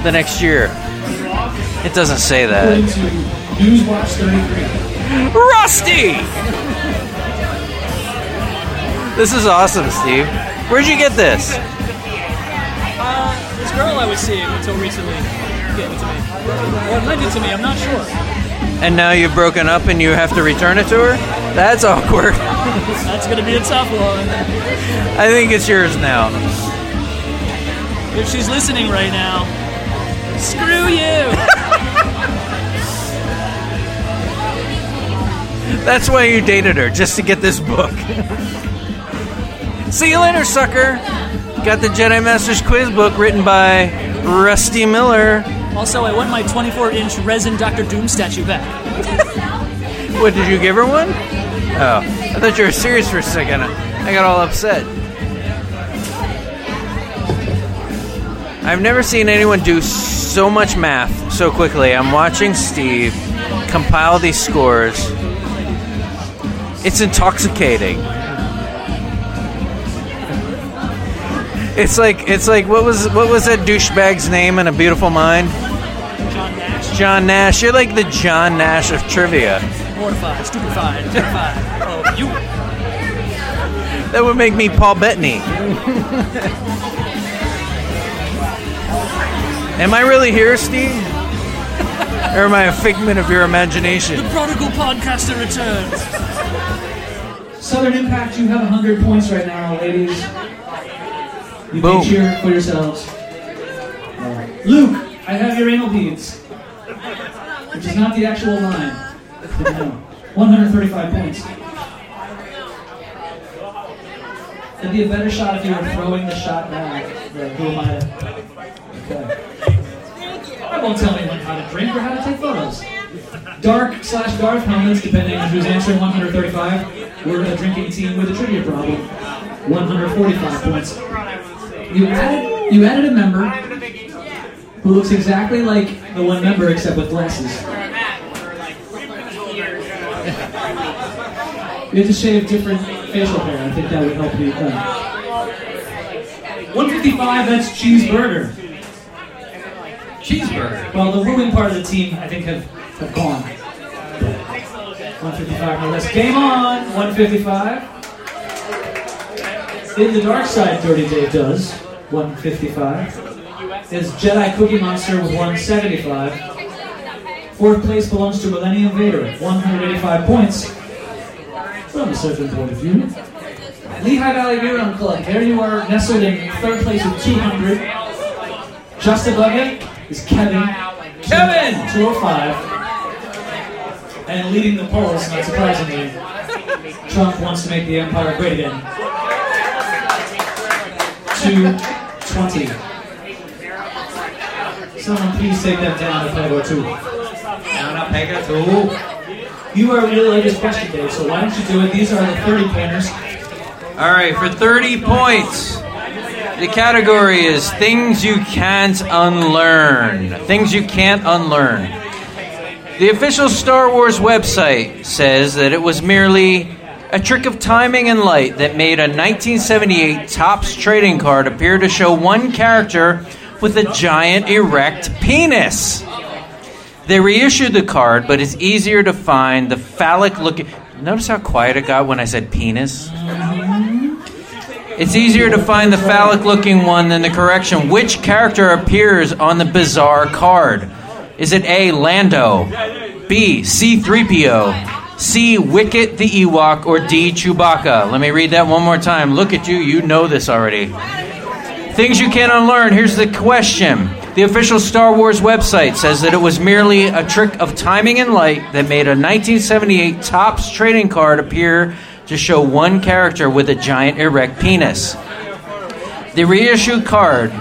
the next year. It doesn't say that. According to 33. Rusty! This is awesome, Steve. Where'd you get this? Uh, this girl I was seeing until recently gave it to me, or lent it to me. I'm not sure. And now you've broken up and you have to return it to her? That's [LAUGHS] awkward. That's gonna be a tough one. I think it's yours now. If she's listening right now, screw you. [LAUGHS] That's why you dated her, just to get this book. [LAUGHS] See you later, sucker. Got the Jedi Masters quiz book written by Rusty Miller. Also, I want my 24-inch resin Doctor Doom statue back. [LAUGHS] What, did you give her one? Oh, I thought you were serious for a second. I got all upset. I've never seen anyone do so much math so quickly. I'm watching Steve compile these scores. It's intoxicating. It's like it's like what was what was that douchebag's name in A Beautiful Mind? John Nash, John Nash. You're like the John Nash of trivia. mortified, stupefied, terrified. Oh, you. That would make me Paul Bettany. Am I really here, Steve? or am I a figment of your imagination? The prodigal podcaster returns. Southern Impact, you have 100 points right now, ladies. You Boom. can cheer for yourselves. Uh, Luke, I have your anal beads. Which is not the actual line. No. 135 points. It'd be a better shot if you were throwing the shot back. Who am I to I won't tell anyone how to drink or how to take photos. Dark slash Darth comments, depending on who's answering 135. We're a drinking team with a trivia problem. 145 points. You added, you added a member who looks exactly like the one member except with glasses. You have to shave different facial hair. I think that would help you. Uh, 155, that's cheeseburger. Cheeseburger. Well, the ruling part of the team, I think, have, have gone. 155 no less. Game on! 155. In the dark side, Dirty Dave does. 155. Is Jedi Cookie Monster with 175. Fourth place belongs to Millennium Vader, 185 points. From a certain point of view. Lehigh Valley Beer Run Club, there you are, nestled in third place with 200. Just above it is Kevin. Kevin! 205. And leading the polls, not surprisingly, Trump wants to make the empire great again. 220. Someone please take them down to Pego 2. Down a Pega two. You are really latest question, Dave, so why don't you do it? These are the 30 pointers. All right, for 30 points, the category is things you can't unlearn. Things you can't unlearn. The official Star Wars website says that it was merely a trick of timing and light that made a 1978 Topps trading card appear to show one character with a giant erect penis. They reissued the card, but it's easier to find the phallic looking. Notice how quiet it got when I said penis? It's easier to find the phallic looking one than the correction. Which character appears on the bizarre card? Is it A. Lando, B. C3PO, C. Wicket the Ewok, or D. Chewbacca? Let me read that one more time. Look at you, you know this already. Things you can't unlearn. Here's the question. The official Star Wars website says that it was merely a trick of timing and light that made a 1978 Topps trading card appear to show one character with a giant erect penis. The reissued card.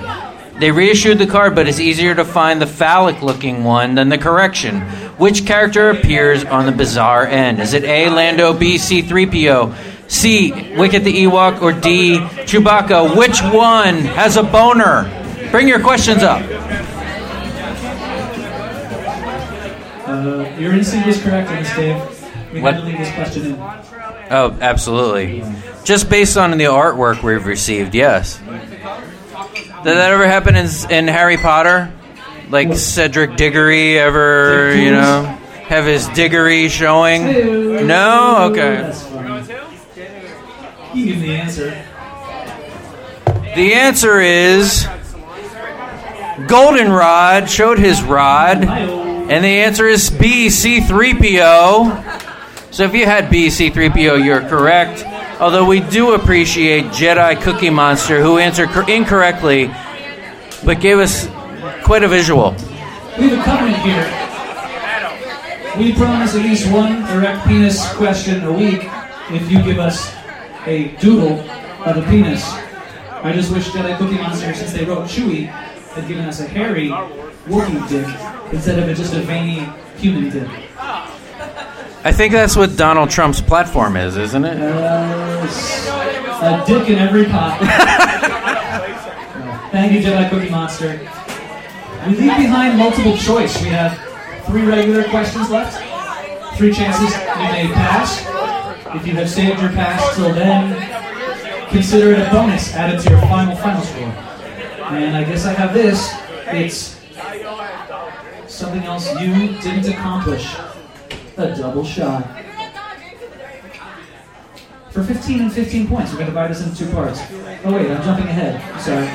They reissued the card, but it's easier to find the phallic looking one than the correction. Which character appears on the bizarre end? Is it A. Lando, B. C3PO, C. Wicket the Ewok, or D. Chewbacca? Which one has a boner? Bring your questions up. Uh, your instinct was correct on this, Dave. We What? had to leave this question in. Oh, absolutely. Just based on the artwork we've received, yes. Did that ever happen in, in Harry Potter? Like Cedric Diggory ever, you know, have his Diggory showing? No? Okay. You give the answer. The answer is Goldenrod showed his rod, and the answer is B, C3PO. So if you had B, C3PO, you're correct. Although we do appreciate Jedi Cookie Monster, who answered cor- incorrectly, but gave us quite a visual. We have a covenant here. We promise at least one erect penis question a week if you give us a doodle of a penis. I just wish Jedi Cookie Monster, since they wrote Chewie, had given us a hairy Wookiee dick instead of just a veiny human dick. I think that's what Donald Trump's platform is, isn't it? Uh, a dick in every pot. [LAUGHS] Thank you, Jedi Cookie Monster. We leave behind multiple choice. We have three regular questions left, three chances you may pass. If you have saved your pass till then, consider it a bonus added to your final final score. And I guess I have this. It's something else you didn't accomplish. A double shot. For 15 and 15 points, we're going to divide this into two parts. Oh wait, I'm jumping ahead. Sorry.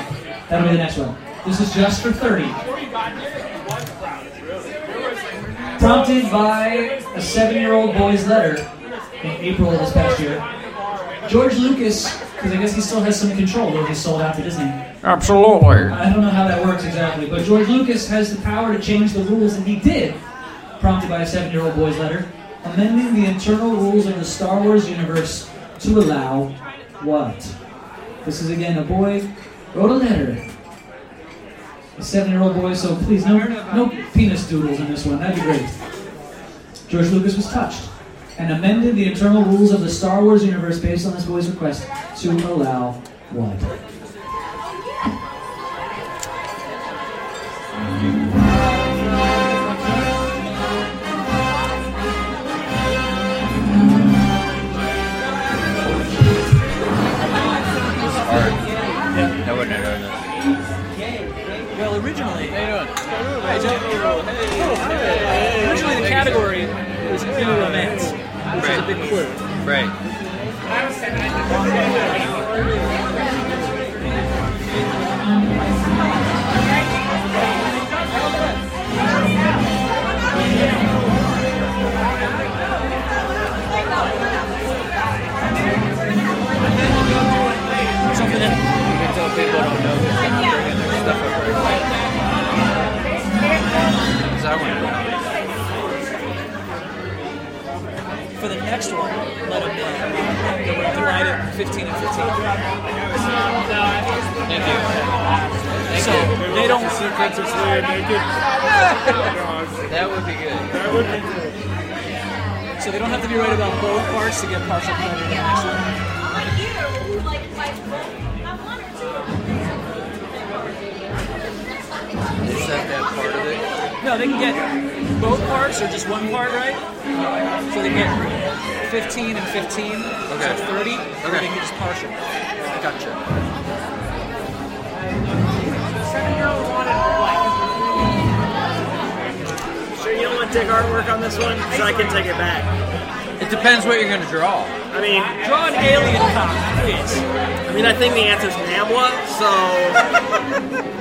That'll be the next one. This is just for 30. Prompted by a seven-year-old boy's letter in April of this past year, George Lucas, because I guess he still has some control, though he's sold out to Disney. Absolutely. I don't know how that works exactly, but George Lucas has the power to change the rules, and he did, prompted by a seven-year-old boy's letter, amending the internal rules of the Star Wars universe to allow what? This is again a boy wrote a letter seven-year-old boy. So please, no, no penis doodles in this one. That'd be great. George Lucas was touched and amended the internal rules of the Star Wars universe based on this boy's request to allow what? Category was inner romance, which is a big clue. Right. Something that You can tell people don't know this. They're bringing their stuff over. So I wouldn't know. For the next one, let them know that we're divided 15 and 15. Thank you. So they don't. See Princess Leia naked. That would be good. That would be good. So they don't have to be right about both parts to get partial credit in the next one. Is that that part of it? No, they can get both parts or just one part right. So they get 15 and 15, so Okay. it's 30. Or Okay. they can just partial. Gotcha. Sure, you don't want to take artwork on this one, so I can take it back. It depends what you're going to draw. I mean, Draw an alien cock, please. I mean, I think the answer is Namwa, so. [LAUGHS]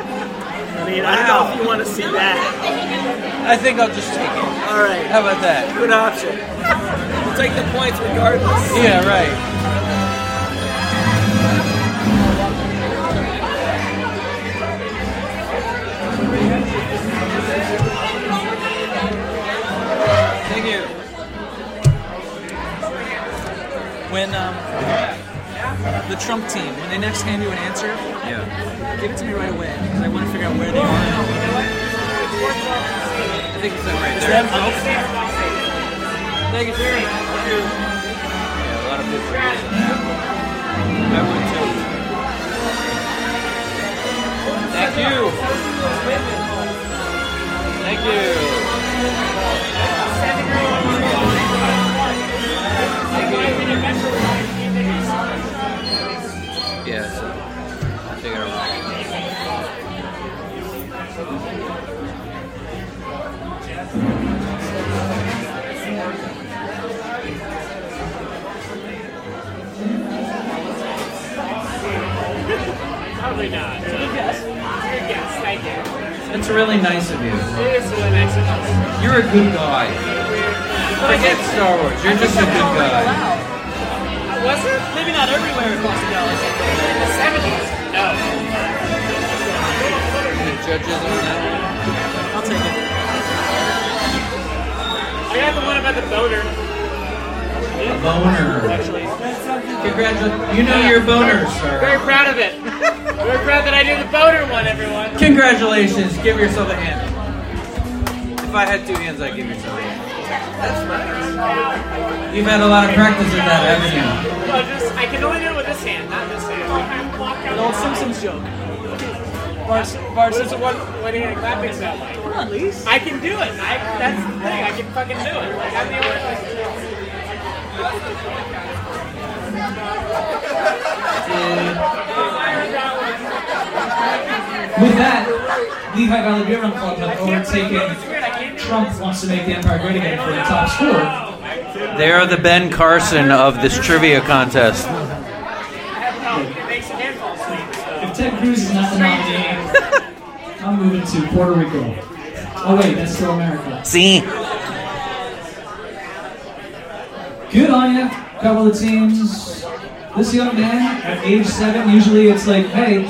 I mean, I don't know if you want to see that. I think I'll just take it. All right, How about that? good option. We'll take the points regardless. Yeah, right. Thank you. When um, the Trump team, when they next hand you an answer, Yeah. Give it to me right away because I want to figure out where they are. I think it's right Is there. that oh. Thank you, Jerry. Yeah, a lot of people are using that. I would too. Thank you. Thank you. Probably not. Yes. Yes, thank you. It's really nice of you. It is really nice of us. You're a good guy. Forget Star Wars. You're just a good guy. Was it? Maybe not everywhere across the galaxy. In the 70s? No. Any judges on that? I'll take it. I got the one about the boner. A boner. Actually. Congratulations. You know your boner, sir. Very proud of it. Very proud that I did the boner one, everyone. Congratulations. Give yourself a hand. If I had two hands, I'd give yourself a hand. That's right. You've had a lot of practice at that, haven't you? No, just, I can only do it with this hand, not this hand. An old Simpsons joke. Bart, Bart, what is it one, one hand clapping sound like? Come on, Lise. I can do it. I, that's the thing. I can fucking do it. Like, I'm the only With that, Lehigh Valley Beer Run Club have overtaken Trump wants to make the Empire great again for the top score. They are the Ben Carson of this trivia contest. It makes your hand fall asleep. If Ted Cruz is not the nominee, [LAUGHS] I'm moving to Puerto Rico. Oh wait, that's still America. See? Good on you. Couple of teams. This young man at age seven, usually it's like, hey,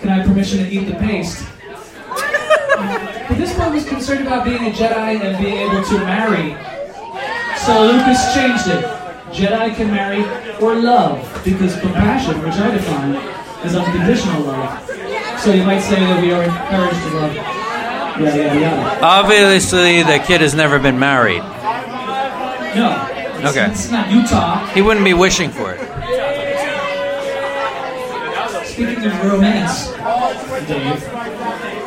can I have permission to eat the paste? [LAUGHS] but this one was concerned about being a Jedi and being able to marry. So Lucas changed it. Jedi can marry or love, because compassion, which I define, is unconditional love. So you might say that we are encouraged to love. Yada yada yada. Obviously, the kid has never been married. No. Okay. It's not Utah. He wouldn't be wishing for it. Speaking of romance,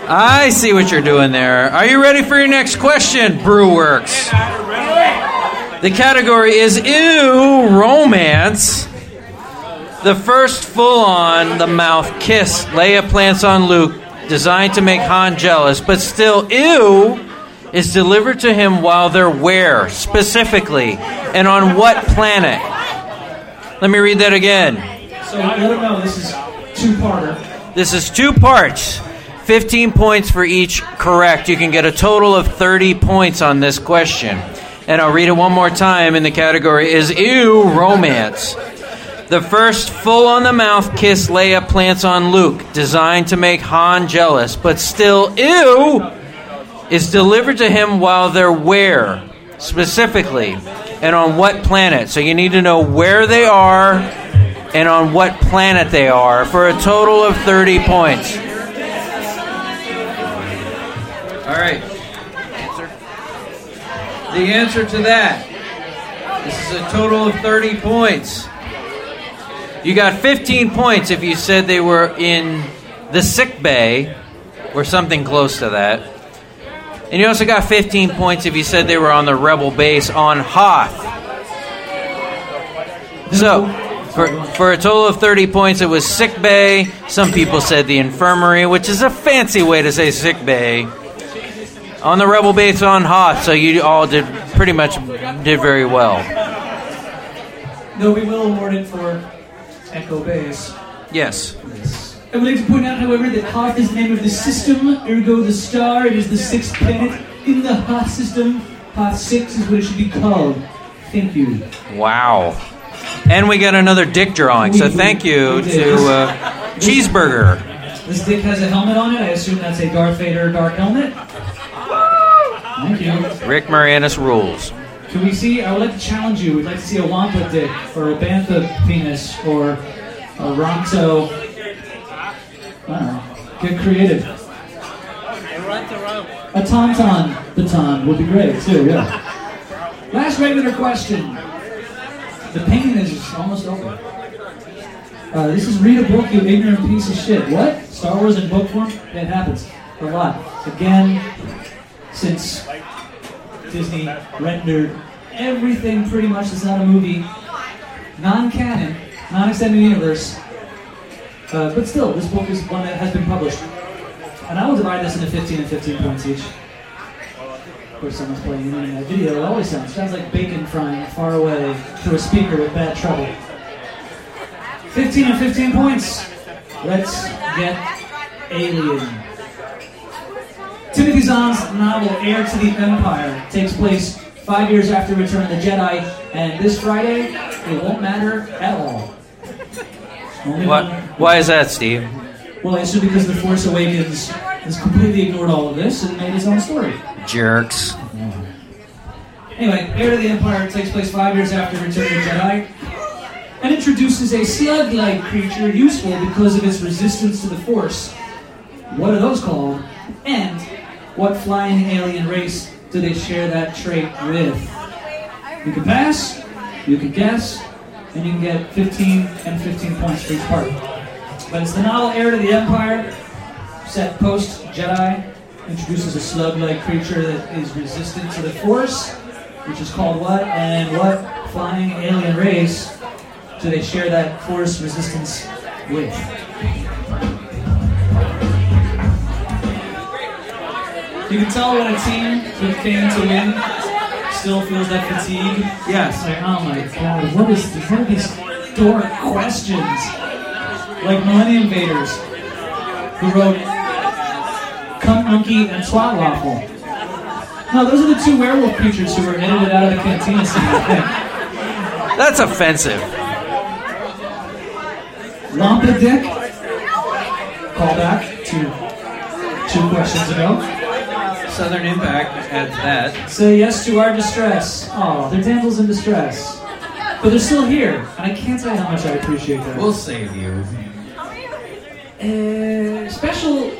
I see what you're doing there. Are you ready for your next question, Brewworks? The category is Ew Romance. The first full on the mouth kiss Leia plants on Luke, designed to make Han jealous, but still ew, is delivered to him while they're where, specifically, and on what planet? Let me read that again. So let them know this is two-parter. This is two parts. 15 points for each correct. You can get a total of 30 points on this question. And I'll read it one more time, in the category is Ew Romance. The first full on the mouth kiss Leia plants on Luke, designed to make Han jealous, but still ew, is delivered to him while they're where, specifically, and on what planet. So you need to know where they are and on what planet they are for a total of 30 points. All right. Answer. The answer to that. This is a total of 30 points. You got 15 points if you said they were in the sick bay or something close to that. And you also got 15 points if you said they were on the rebel base on Hoth. So, for, for a total of 30 points, it was sick bay. Some people said the infirmary, which is a fancy way to say sick bay. On the rebel base on Hoth, so you all did pretty much did very well. No, we will award it for Echo Base. Yes. I would like to point out, however, that Hoth is the name of the system, ergo the star. It is the sixth planet in the Hoth system. Hoth 6 is what it should be called. Thank you. Wow. And we got another dick drawing, so thank you to uh, [LAUGHS] Cheeseburger. This dick has a helmet on it. I assume that's a Darth Vader dark helmet. Thank you. Rick Moranis rules. Can we see? I would like to challenge you. We'd like to see a Wampa dick, or a Bantha penis, or a Ronto. I. Get creative. A tauntaun baton would be great too. Yeah. Last regular question. The painting is almost over. Uh, this is read a book, you ignorant piece of shit. What? Star Wars in book form? It happens a lot. Again, since Disney rendered everything pretty much that's not a movie, non-canon, non-extended universe. Uh, but still, this book is one that has been published. And I will divide this into 15 and 15 points each. Of course, someone's playing in that video. It always sounds, sounds like bacon frying far away through a speaker with bad trouble. 15 and 15 points. Let's get Alien. Timothy Zahn's novel Heir to the Empire takes place five years after Return of the Jedi, and this Friday, it won't matter at all. What? Why is that, Steve? Well, I assume because The Force Awakens has completely ignored all of this and made its own story. Jerks. Mm-hmm. Anyway, Heir to the Empire takes place five years after Return of the Jedi and introduces a slug-like creature useful because of its resistance to the Force. What are those called? And what flying alien race do they share that trait with? You can pass, you can guess, and you can get 15 and 15 points for each part. But it's the novel Heir to the Empire, set post Jedi, introduces a slug-like creature that is resistant to the Force, which is called what? And what flying alien race do they share that Force resistance with? You can tell what a team that came to win still feels that fatigue. Yes. Like, oh my god, what is this? What are these dork questions? Like Millennium Invaders, who wrote Come Monkey and Swat Waffle. No, those are the two werewolf creatures who were edited out of the cantina scene, That's offensive. Wampa Dick. Call back to two questions ago. Southern Impact adds that. Say yes to our distress. Oh, they're damsels in distress. But they're still here, and I can't tell you how much I appreciate that. We'll save you. Uh, special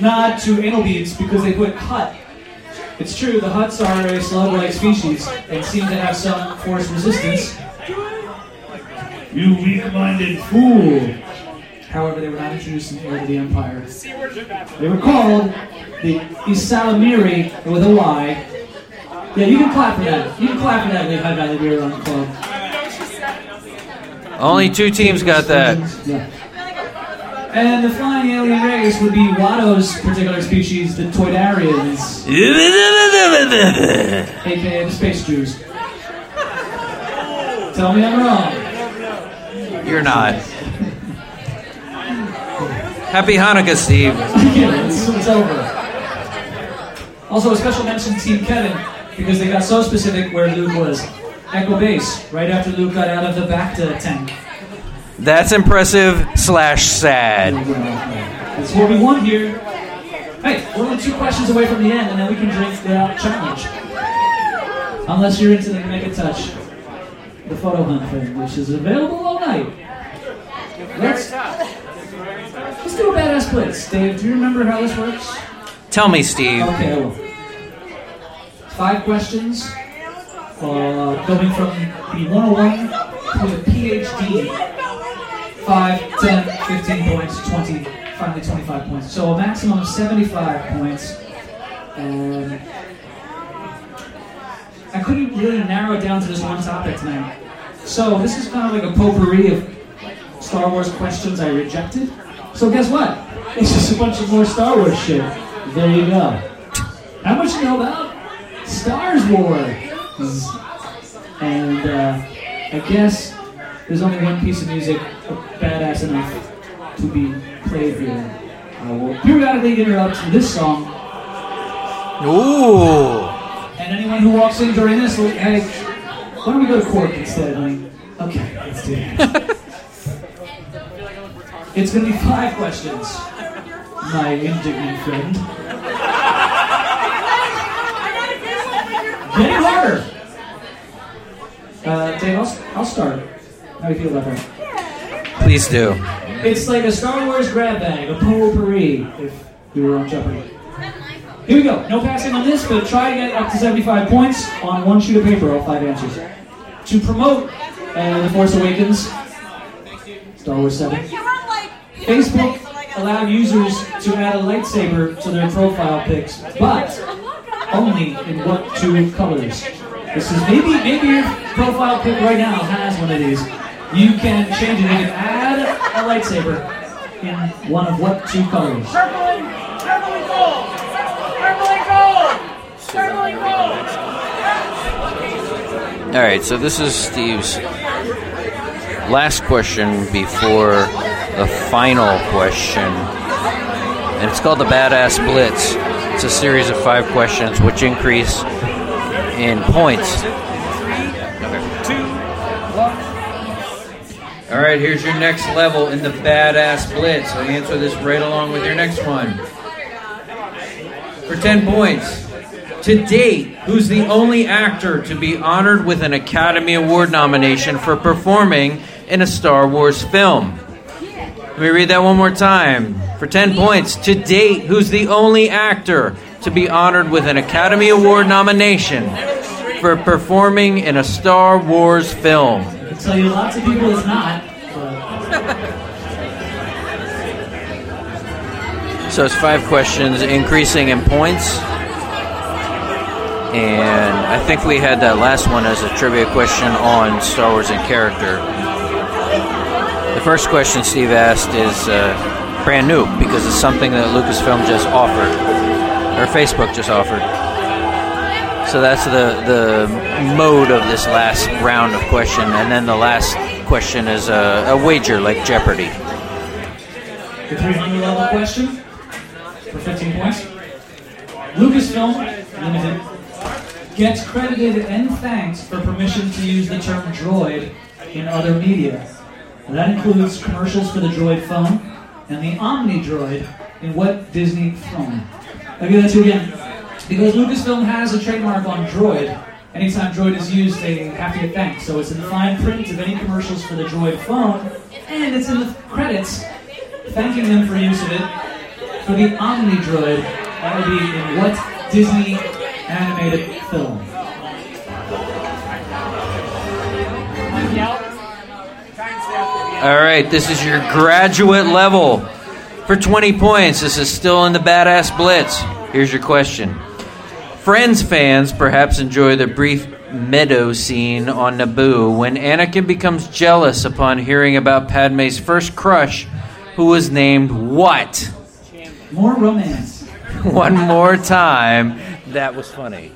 nod to anal beads because they put Hutt. It's true, the Hutts are a slug-like species and seem to have some force resistance. You weak-minded fool! However, they were not introduced in the era of the Empire. They were called the Ysalamiri with a Y. Yeah, you can clap for that. You can clap for that, High Valley Beer Run Club. Only two teams got that. Yeah. And the flying alien race would be Watto's particular species, the Toydarians, [LAUGHS] aka the Space Jews. Tell me I'm wrong. You're not. Happy Hanukkah, Steve. it's, it's over. Also, a special mention to Team Kevin because they got so specific where Luke was. Echo base, right after Luke got out of the back Bacta tank. That's impressive slash sad. That's what we want here. Hey, we're only two questions away from the end, and then we can drink the challenge. Unless you're into the Mega Touch, the photo hunt thing, which is available all night. Let's let's do a badass blitz. Dave, do you remember how this works? Tell me, Steve. Okay, I will. Five questions, uh, going from the 101 to the PhD. 5, 10, 15 points, 20, finally 25 points. So a maximum of 75 points. And I couldn't really narrow it down to this one topic tonight. So this is kind of like a potpourri of Star Wars questions I rejected. So guess what? It's just a bunch of more Star Wars shit. There you go. How much you know about Star Wars? And uh, I guess there's only one piece of music badass enough to be played here. I will periodically interrupt this song. Ooh. And anyone who walks in during this, hey, why don't we go to Cork instead, honey? Okay, let's do that. [LAUGHS] it's going to be five questions, my indignant friend. Getting harder. Uh, Dave, I'll, I'll start. How do you feel about that? Please do. It's like a Star Wars grab bag, a potpourri, if we were on Jeopardy. Here we go. No passing on this, but try to get up to 75 points on one sheet of paper, all five answers. To promote uh, The Force Awakens, Star Wars 7, Facebook allowed users to add a lightsaber to their profile pics, but only in what two colors? This is maybe maybe your profile pic right now has one of these. You can change it. You can add a lightsaber in one of what two colors? Purple and, gold. Purple gold. Purple gold. All right, so this is Steve's last question before the final question. And it's called the Badass Blitz. It's a series of five questions which increase in points. All right, here's your next level in the Badass Blitz. So answer this right along with your next one. For 10 points. To date, who's the only actor to be honored with an Academy Award nomination for performing in a Star Wars film? Let me read that one more time. For 10 points. To date, who's the only actor to be honored with an Academy Award nomination for performing in a Star Wars film? I can tell you lots of people it's not. So it's five questions, increasing in points. And I think we had that last one as a trivia question on Star Wars and character. First question Steve asked is uh, brand new because it's something that Lucasfilm just offered, or Facebook just offered. So that's the the mode of this last round of question, and then the last question is a, a wager like Jeopardy. The 300 level question for 15 points. Lucasfilm Limited gets credited and thanked for permission to use the term droid in other media. That includes commercials for the droid phone and the Omni droid in what Disney film? I'll give that to you again. Because Lucasfilm has a trademark on droid, anytime droid is used, they have to get thanked. So it's in the fine print of any commercials for the droid phone, and it's in the credits thanking them for use of it. For the Omni Droid, that would be in what Disney animated film? All right, this is your graduate level. For 20 points, this is still in the Badass Blitz. Here's your question. Friends fans perhaps enjoy the brief meadow scene on Naboo when Anakin becomes jealous upon hearing about Padme's first crush, who was named what? More romance. [LAUGHS] One more time. That was funny.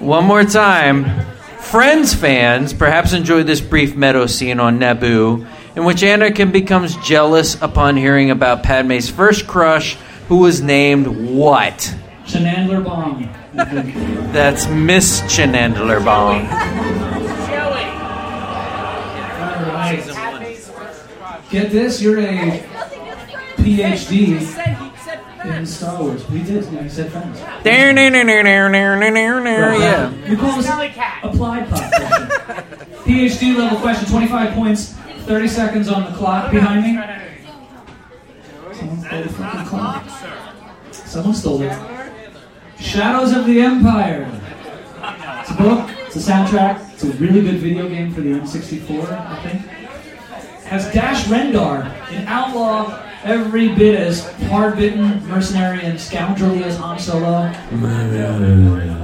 One more time. Friends fans perhaps enjoy this brief meadow scene on Naboo in which Anakin becomes jealous upon hearing about Padme's first crush, who was named what? Chanandler Bong. That's Miss Chanandler Bong. Get this, you're a PhD in Star Wars. We did, you said friends. Yeah. We call this applied pop question. PhD level question, 25 points, 30 seconds on the clock behind me. Someone stole the fucking clock. Someone stole it. Shadows of the Empire. It's a book, it's a soundtrack, it's a really good video game for the N64, I think. Has Dash Rendar, an outlaw every bit as hard-bitten, mercenary, and scoundrelly as Han Solo,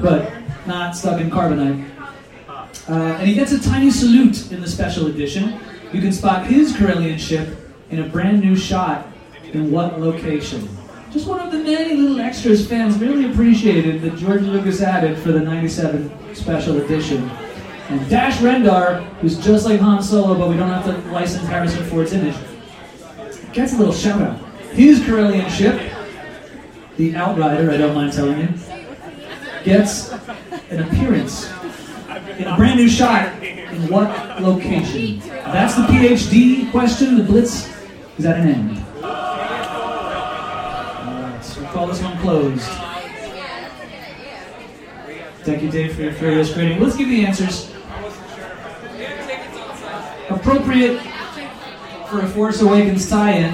but not stuck in carbonite. Uh, and he gets a tiny salute in the special edition. You can spot his Corellian ship in a brand new shot in what location? Just one of the many little extras fans really appreciated that George Lucas added for the 97 special edition. And Dash Rendar, who's just like Han Solo, but we don't have to license Harrison Ford's image, gets a little shout out. His Corellian ship, the Outrider, I don't mind telling you, gets an appearance in a brand new shot in what location? That's the PhD question. The Blitz is at an end. Alright, so we call this one closed. Thank you, Dave, for your furious grading. Let's give the answers. Appropriate for a Force Awakens tie-in,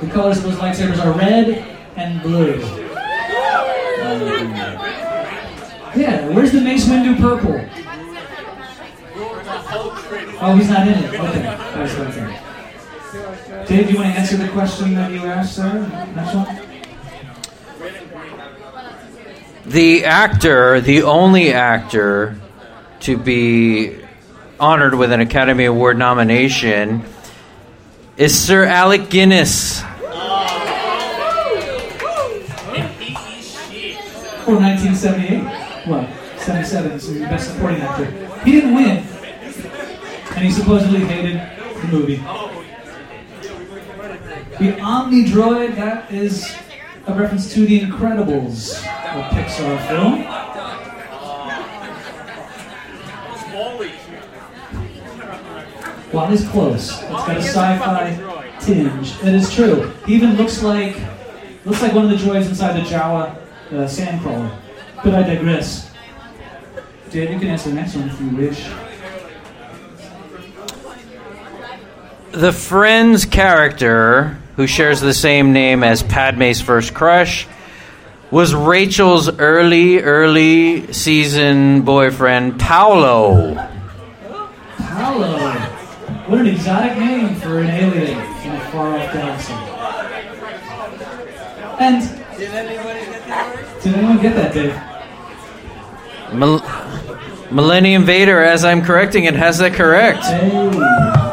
the colors of those lightsabers are red and blue. Um, yeah, where's the Mace Windu purple? Oh, he's not in it. Okay, that's what I think. Dave, do you want to answer the question that you asked, sir? Next one. The actor, the only actor to be honored with an Academy Award nomination, is Sir Alec Guinness. For 1978? What? 77, so the best supporting actor. He didn't win, and he supposedly hated the movie. The Omni Droid, that is a reference to The Incredibles, a Pixar film. Well, it's close. It's got a sci-fi tinge. It is true. He even looks like looks like one of the droids inside the Jawa uh, sandcrawler. But I digress. Dave, you can answer the next one if you wish. The Friends character, who shares the same name as Padme's first crush, was Rachel's early, early season boyfriend, Paolo. Paolo. What an exotic name for an alien from a far off galaxy. And did anyone get that, Dave? Mil- Millennium Vader, as I'm correcting it, has that correct. Hey.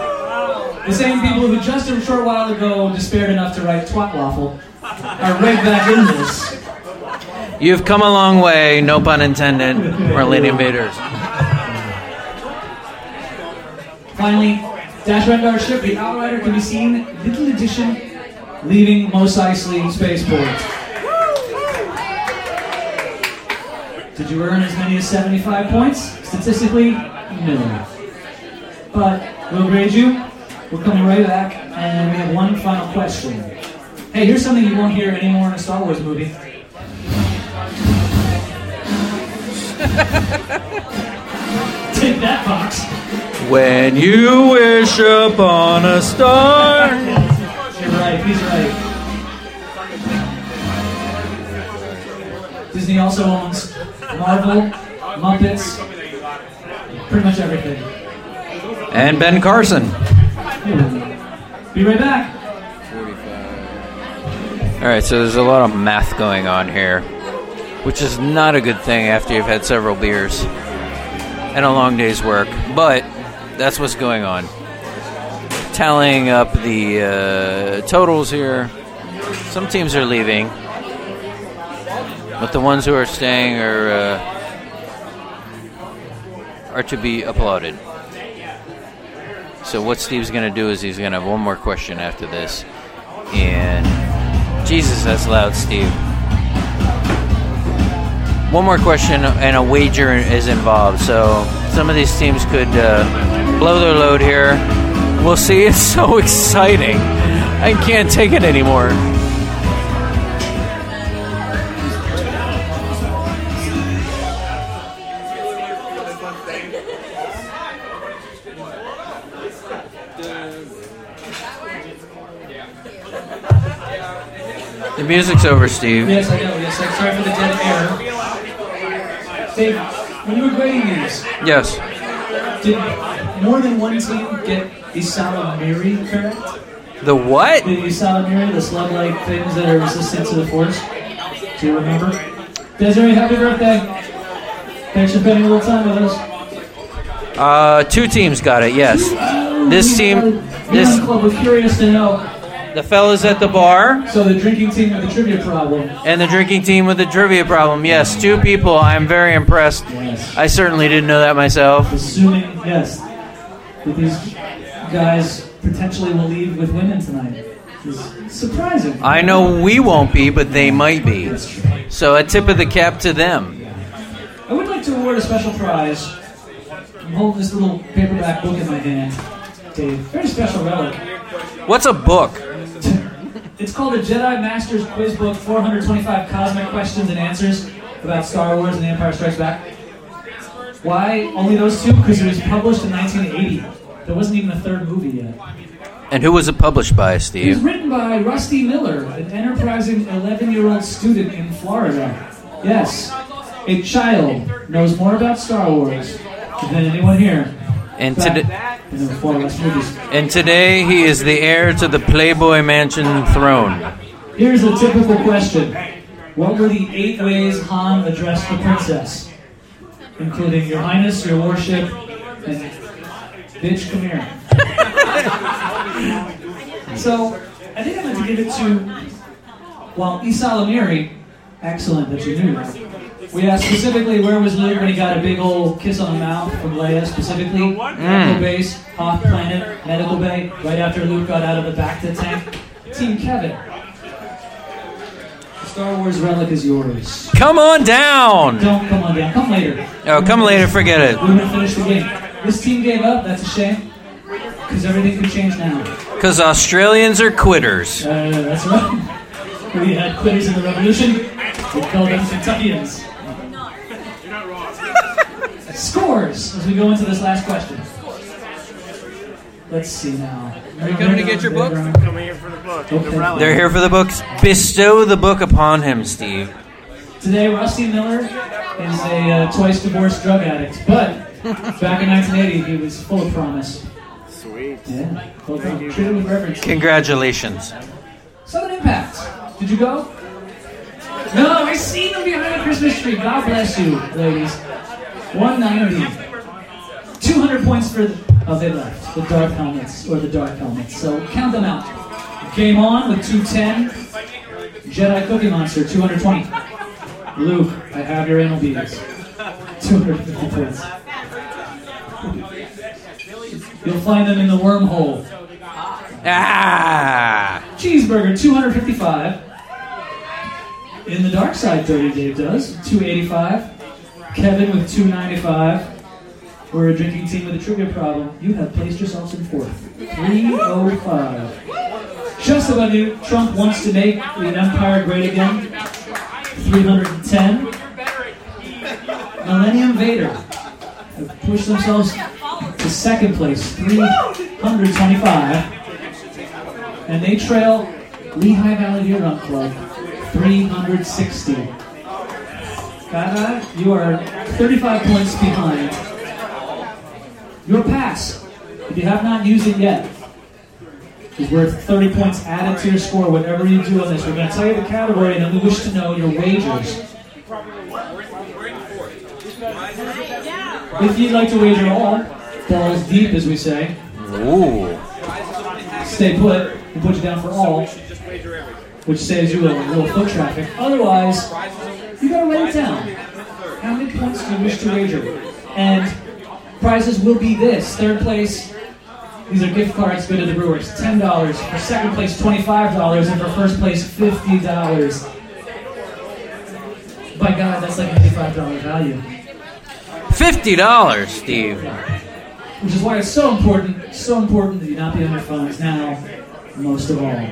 The same people who just a short while ago despaired enough to write twat waffle are right back in this. You've come a long way, no pun intended, Millennium invaders. Finally, Dash Rendar's ship, the Outrider, can be seen, little edition, leaving Mos Eisley Spaceport. Did you earn as many as 75 points? Statistically, no. But we'll grade you. We're coming right back, and we have one final question. Hey, here's something you won't hear anymore in a Star Wars movie. [LAUGHS] Take that, Fox. When you wish upon a star. You're right, he's right. Disney also owns Marvel, Muppets, pretty much everything. And Ben Carson. Be right back. All right, so there's a lot of math going on here, which is not a good thing after you've had several beers and a long day's work. But that's what's going on. Tallying up the uh, totals here. Some teams are leaving, but the ones who are staying are uh, are to be applauded. So what Steve's going to do is he's going to have one more question after this, and Jesus, that's loud, Steve. One more question and a wager is involved. So some of these teams could uh, blow their load here. We'll see. [LAUGHS] It's so exciting. I can't take it anymore. The music's over, Steve. Yes, I know. Yes, I'm sorry for the dead air. Dave, when you were grading these, Yes. did more than one team get Ysalamiri correct? The what? The Ysalamiri, the slug-like things that are resistant to the force. Do you remember? Desiree, happy birthday! Thanks for spending a little time with us. Uh, two teams got it. Yes. This team, this Club was curious to know. The fellas at the bar So the drinking team with the trivia problem. and the drinking team with the trivia problem. Yes, two people. I'm very impressed. Yes. I certainly didn't know that myself. Assuming, yes, that these guys potentially will leave with women tonight. Is surprising. I know we won't be, but they might be. So a tip of the cap to them. I would like to award a special prize. I'm holding this little paperback book in my hand. Dave, very special relic. What's a book? It's called the Jedi Masters Quiz Book 425 Cosmic Questions and Answers about Star Wars and The Empire Strikes Back. Why only those two? Because it was published in 1980. There wasn't even a third movie yet. And who was it published by, Steve? It was written by Rusty Miller, an enterprising 11 year old student in Florida. Yes, a child knows more about Star Wars than anyone here. And Back today, in the four less movies. and today he is the heir to the Playboy Mansion throne. Here's a typical question What were the eight ways Han addressed the princess? Including Your Highness, Your Worship, and Bitch, come here. [LAUGHS] so, I think I'm going to give it to, well, Ysalamiri. Excellent that you knew that. We asked specifically where was Luke when he got a big old kiss on the mouth from Leia, specifically Echo Base, Hoth Planet, Medical Bay, right after Luke got out of the Bacta tank. Team Kevin. Star Wars relic is yours. Come on down! Don't come on down. Come later. Oh, come later, forget it. We're gonna finish the game. This team gave up. That's a shame. Because everything could change now. Because Australians are quitters. Uh, that's right. [LAUGHS] We had quitters in the revolution. We called them Kentuckians. Scores as we go into this last question. Let's see now. Are you coming to get your book? Coming here for the book. Okay. They're here for the books. Bestow the book upon him, Steve. Today, Rusty Miller is a uh, twice divorced drug addict, but back in 1980, he was full of promise. Sweet. Yeah, well done. Treated with reverence. Congratulations. Southern Impact. Did you go? No, I seen them behind the Christmas tree. God bless you, ladies. 190. 200 points for the, oh, they left. The dark helmets, or the dark helmets. So count them out. Game on with 210. Jedi Cookie Monster, 220. Luke, I have your anal beads. 250 points. You'll find them in the wormhole. Ah! Cheeseburger, 255. In the dark side, Dirty Dave does, 285. Kevin with 295. We're a drinking team with a trivia problem. You have placed yourselves in fourth. 305. Just about you. Trump wants to make the empire great again. 310. Millennium Vader have pushed themselves to second place. 325 and they trail Lehigh Valley Deer Run Club 360. Gaga, you are 35 points behind. Your pass, if you have not used it yet, is worth 30 points added to your score, whatever you do on this. We're going to tell you the category, and then we wish to know your wagers. If you'd like to wager all, balls deep, as we say, Ooh. stay put and put you down for all, which saves you a little foot traffic. Otherwise, you gotta write it down. How many points do you wish to wager? And prizes will be this: third place. These are gift cards good to the Brewers, ten dollars. For second place, twenty-five dollars, and for first place, fifty dollars. By God, that's like ninety-five dollar value. Fifty dollars, Steve. Which is why it's so important, so important that you not be on your phones now, most of all.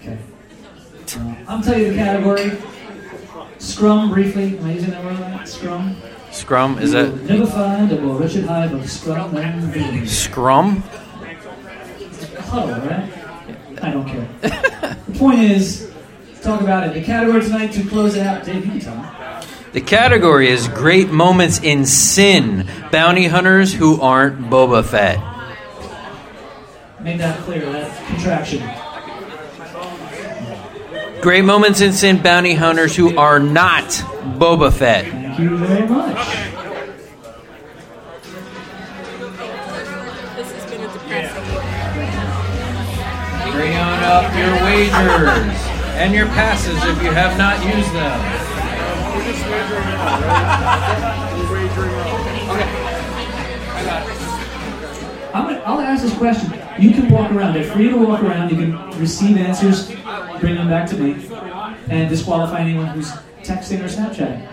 Okay. Uh, I'll tell you the category. Scrum, briefly. Am I using that word right? Scrum. Scrum is You'll Never find a more wretched hive of scrum than me. scrum? Huddle, right? I don't care. the point is, talk about it. The category tonight to close it out. Dave, you can tell me. The category is great moments in sin. Bounty hunters who aren't Boba Fett. Make that clear, that contraction. Great moments in sin. Bounty hunters who are not Boba Fett. Thank you very much. This has been depressing Bring on up your wagers and your passes if you have not used them. [LAUGHS] I'm gonna, I'll ask this question. You can walk around. They're free to walk around. You can receive answers, bring them back to me, and disqualify anyone who's texting or Snapchatting.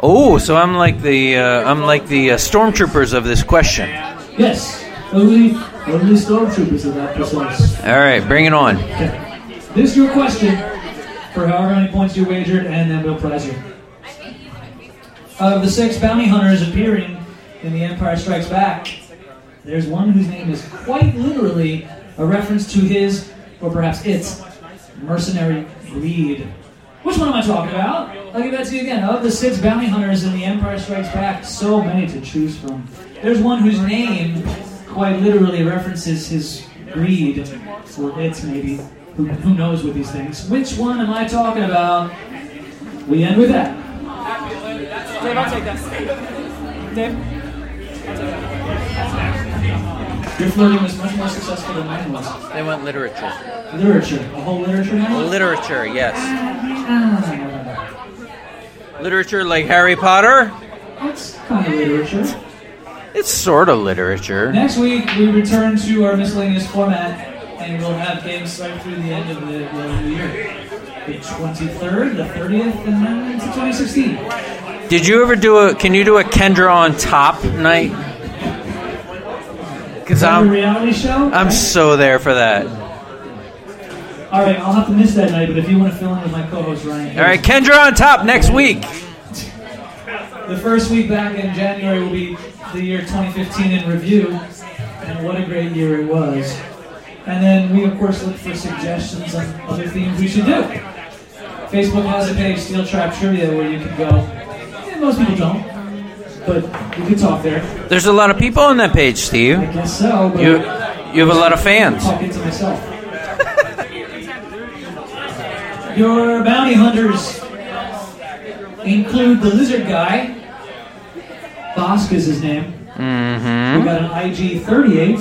Oh, so I'm like the uh, I'm like the uh, stormtroopers of this question. Yes, only only stormtroopers are that precise. All right, bring it on. Okay. This is your question for however many points you wagered, and then we'll prize you. Of the six bounty hunters appearing in The Empire Strikes Back, there's one whose name is quite literally a reference to his, or perhaps its, mercenary greed. Which one am I talking about? I'll give that to you again. Of the six bounty hunters in The Empire Strikes Back, so many to choose from. There's one whose name quite literally references his greed, or its maybe. Who, who knows with these things? Which one am I talking about? We end with that. Dave, I'll take that. Dave? Your flirting was much more successful than mine was. They went literature. Literature. A whole literature now? Literature, yes. Ah, Literature like Harry Potter. that's kind of literature. It's sort of literature. Next week, we return to our miscellaneous format, and we'll have games right through the end of the, the new year. The 23rd, the 30th, and then into 2016. Did you ever do a? Can you do a Kendra on top night? Because Is that a I'm reality show? I'm so there for that. All right, I'll have to miss that night, but if you want to fill in with my co-host Ryan. All right, Kendra on top next week. The first week back in January will be the year 2015 in review, and what a great year it was. And then we, of course, look for suggestions on other themes we should do. Facebook has a page, Steel Trap Trivia, where you can go. Yeah, most people don't, but you can talk there. There's a lot of people on that page, Steve. I guess so. But You you have a lot of fans. talking to myself. Your bounty hunters include the lizard guy. Bossk is his name. We Mm-hmm. We got an IG 38.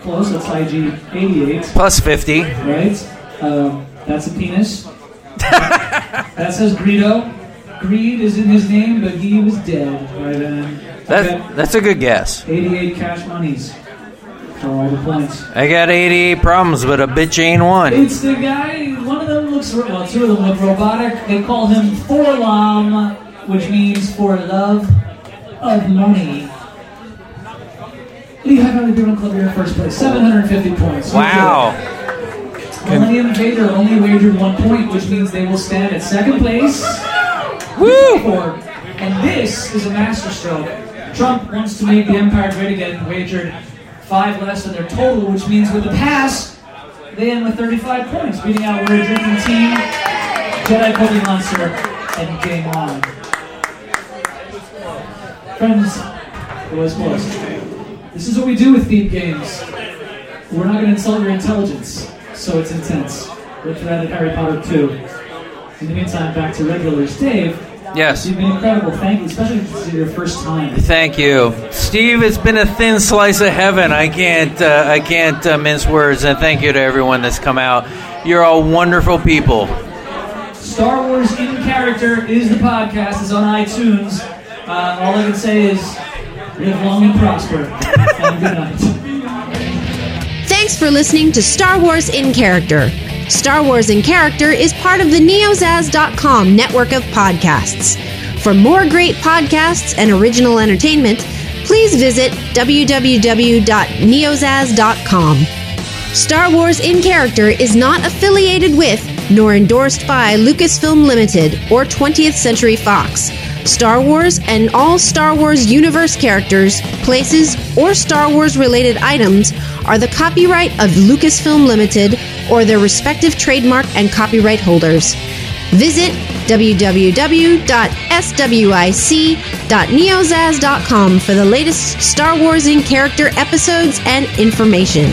Close, that's IG 88. Plus fifty. Right? Um, that's a penis. [LAUGHS] that says Greedo. Greed is in his name, but he was dead by then. Uh, that that's a good guess. 88 cash monies for all the points. I got 88 problems, but a bitch ain't one. It's the guy, one of them looks, well, two of them look robotic. They call him 4-LOM, which means for love of money. What do you have on the Brewing Club here in first place? 750 points. Wow. Millennium Vader only wagered one point, which means they will stand at second place. Woo! And this is a masterstroke. Trump wants to make the empire great again, wagered five less than their total, which means with the pass, they end with 35 points, beating out We're Drinking Team, Jedi Cookie Monster, and Game On. Friends, it was close. This is what we do with themed games. We're not going to insult your intelligence, so it's intense. Added Harry Potter 2. In the meantime, back to regulars. Dave, Yes. you've been incredible. Thank you, especially since it's your first time. Thank you, Steve. It's been a thin slice of heaven. I can't, uh, I can't uh, mince words. And thank you to everyone that's come out. You're all wonderful people. Star Wars in Character is the podcast. It's on iTunes. Uh, all I can say is live long and prosper. [LAUGHS] and good night. Thanks for listening to Star Wars in Character. Star Wars in Character is part of the neozaz.com network of podcasts. For more great podcasts and original entertainment, please visit www.neozaz.com. Star Wars in Character is not affiliated with nor endorsed by Lucasfilm Limited or 20th Century Fox. Star Wars and all Star Wars universe characters, places, or Star Wars related items are the copyright of Lucasfilm Limited or their respective trademark and copyright holders. Visit www.swic.neozaz.com for the latest Star Wars in character episodes and information.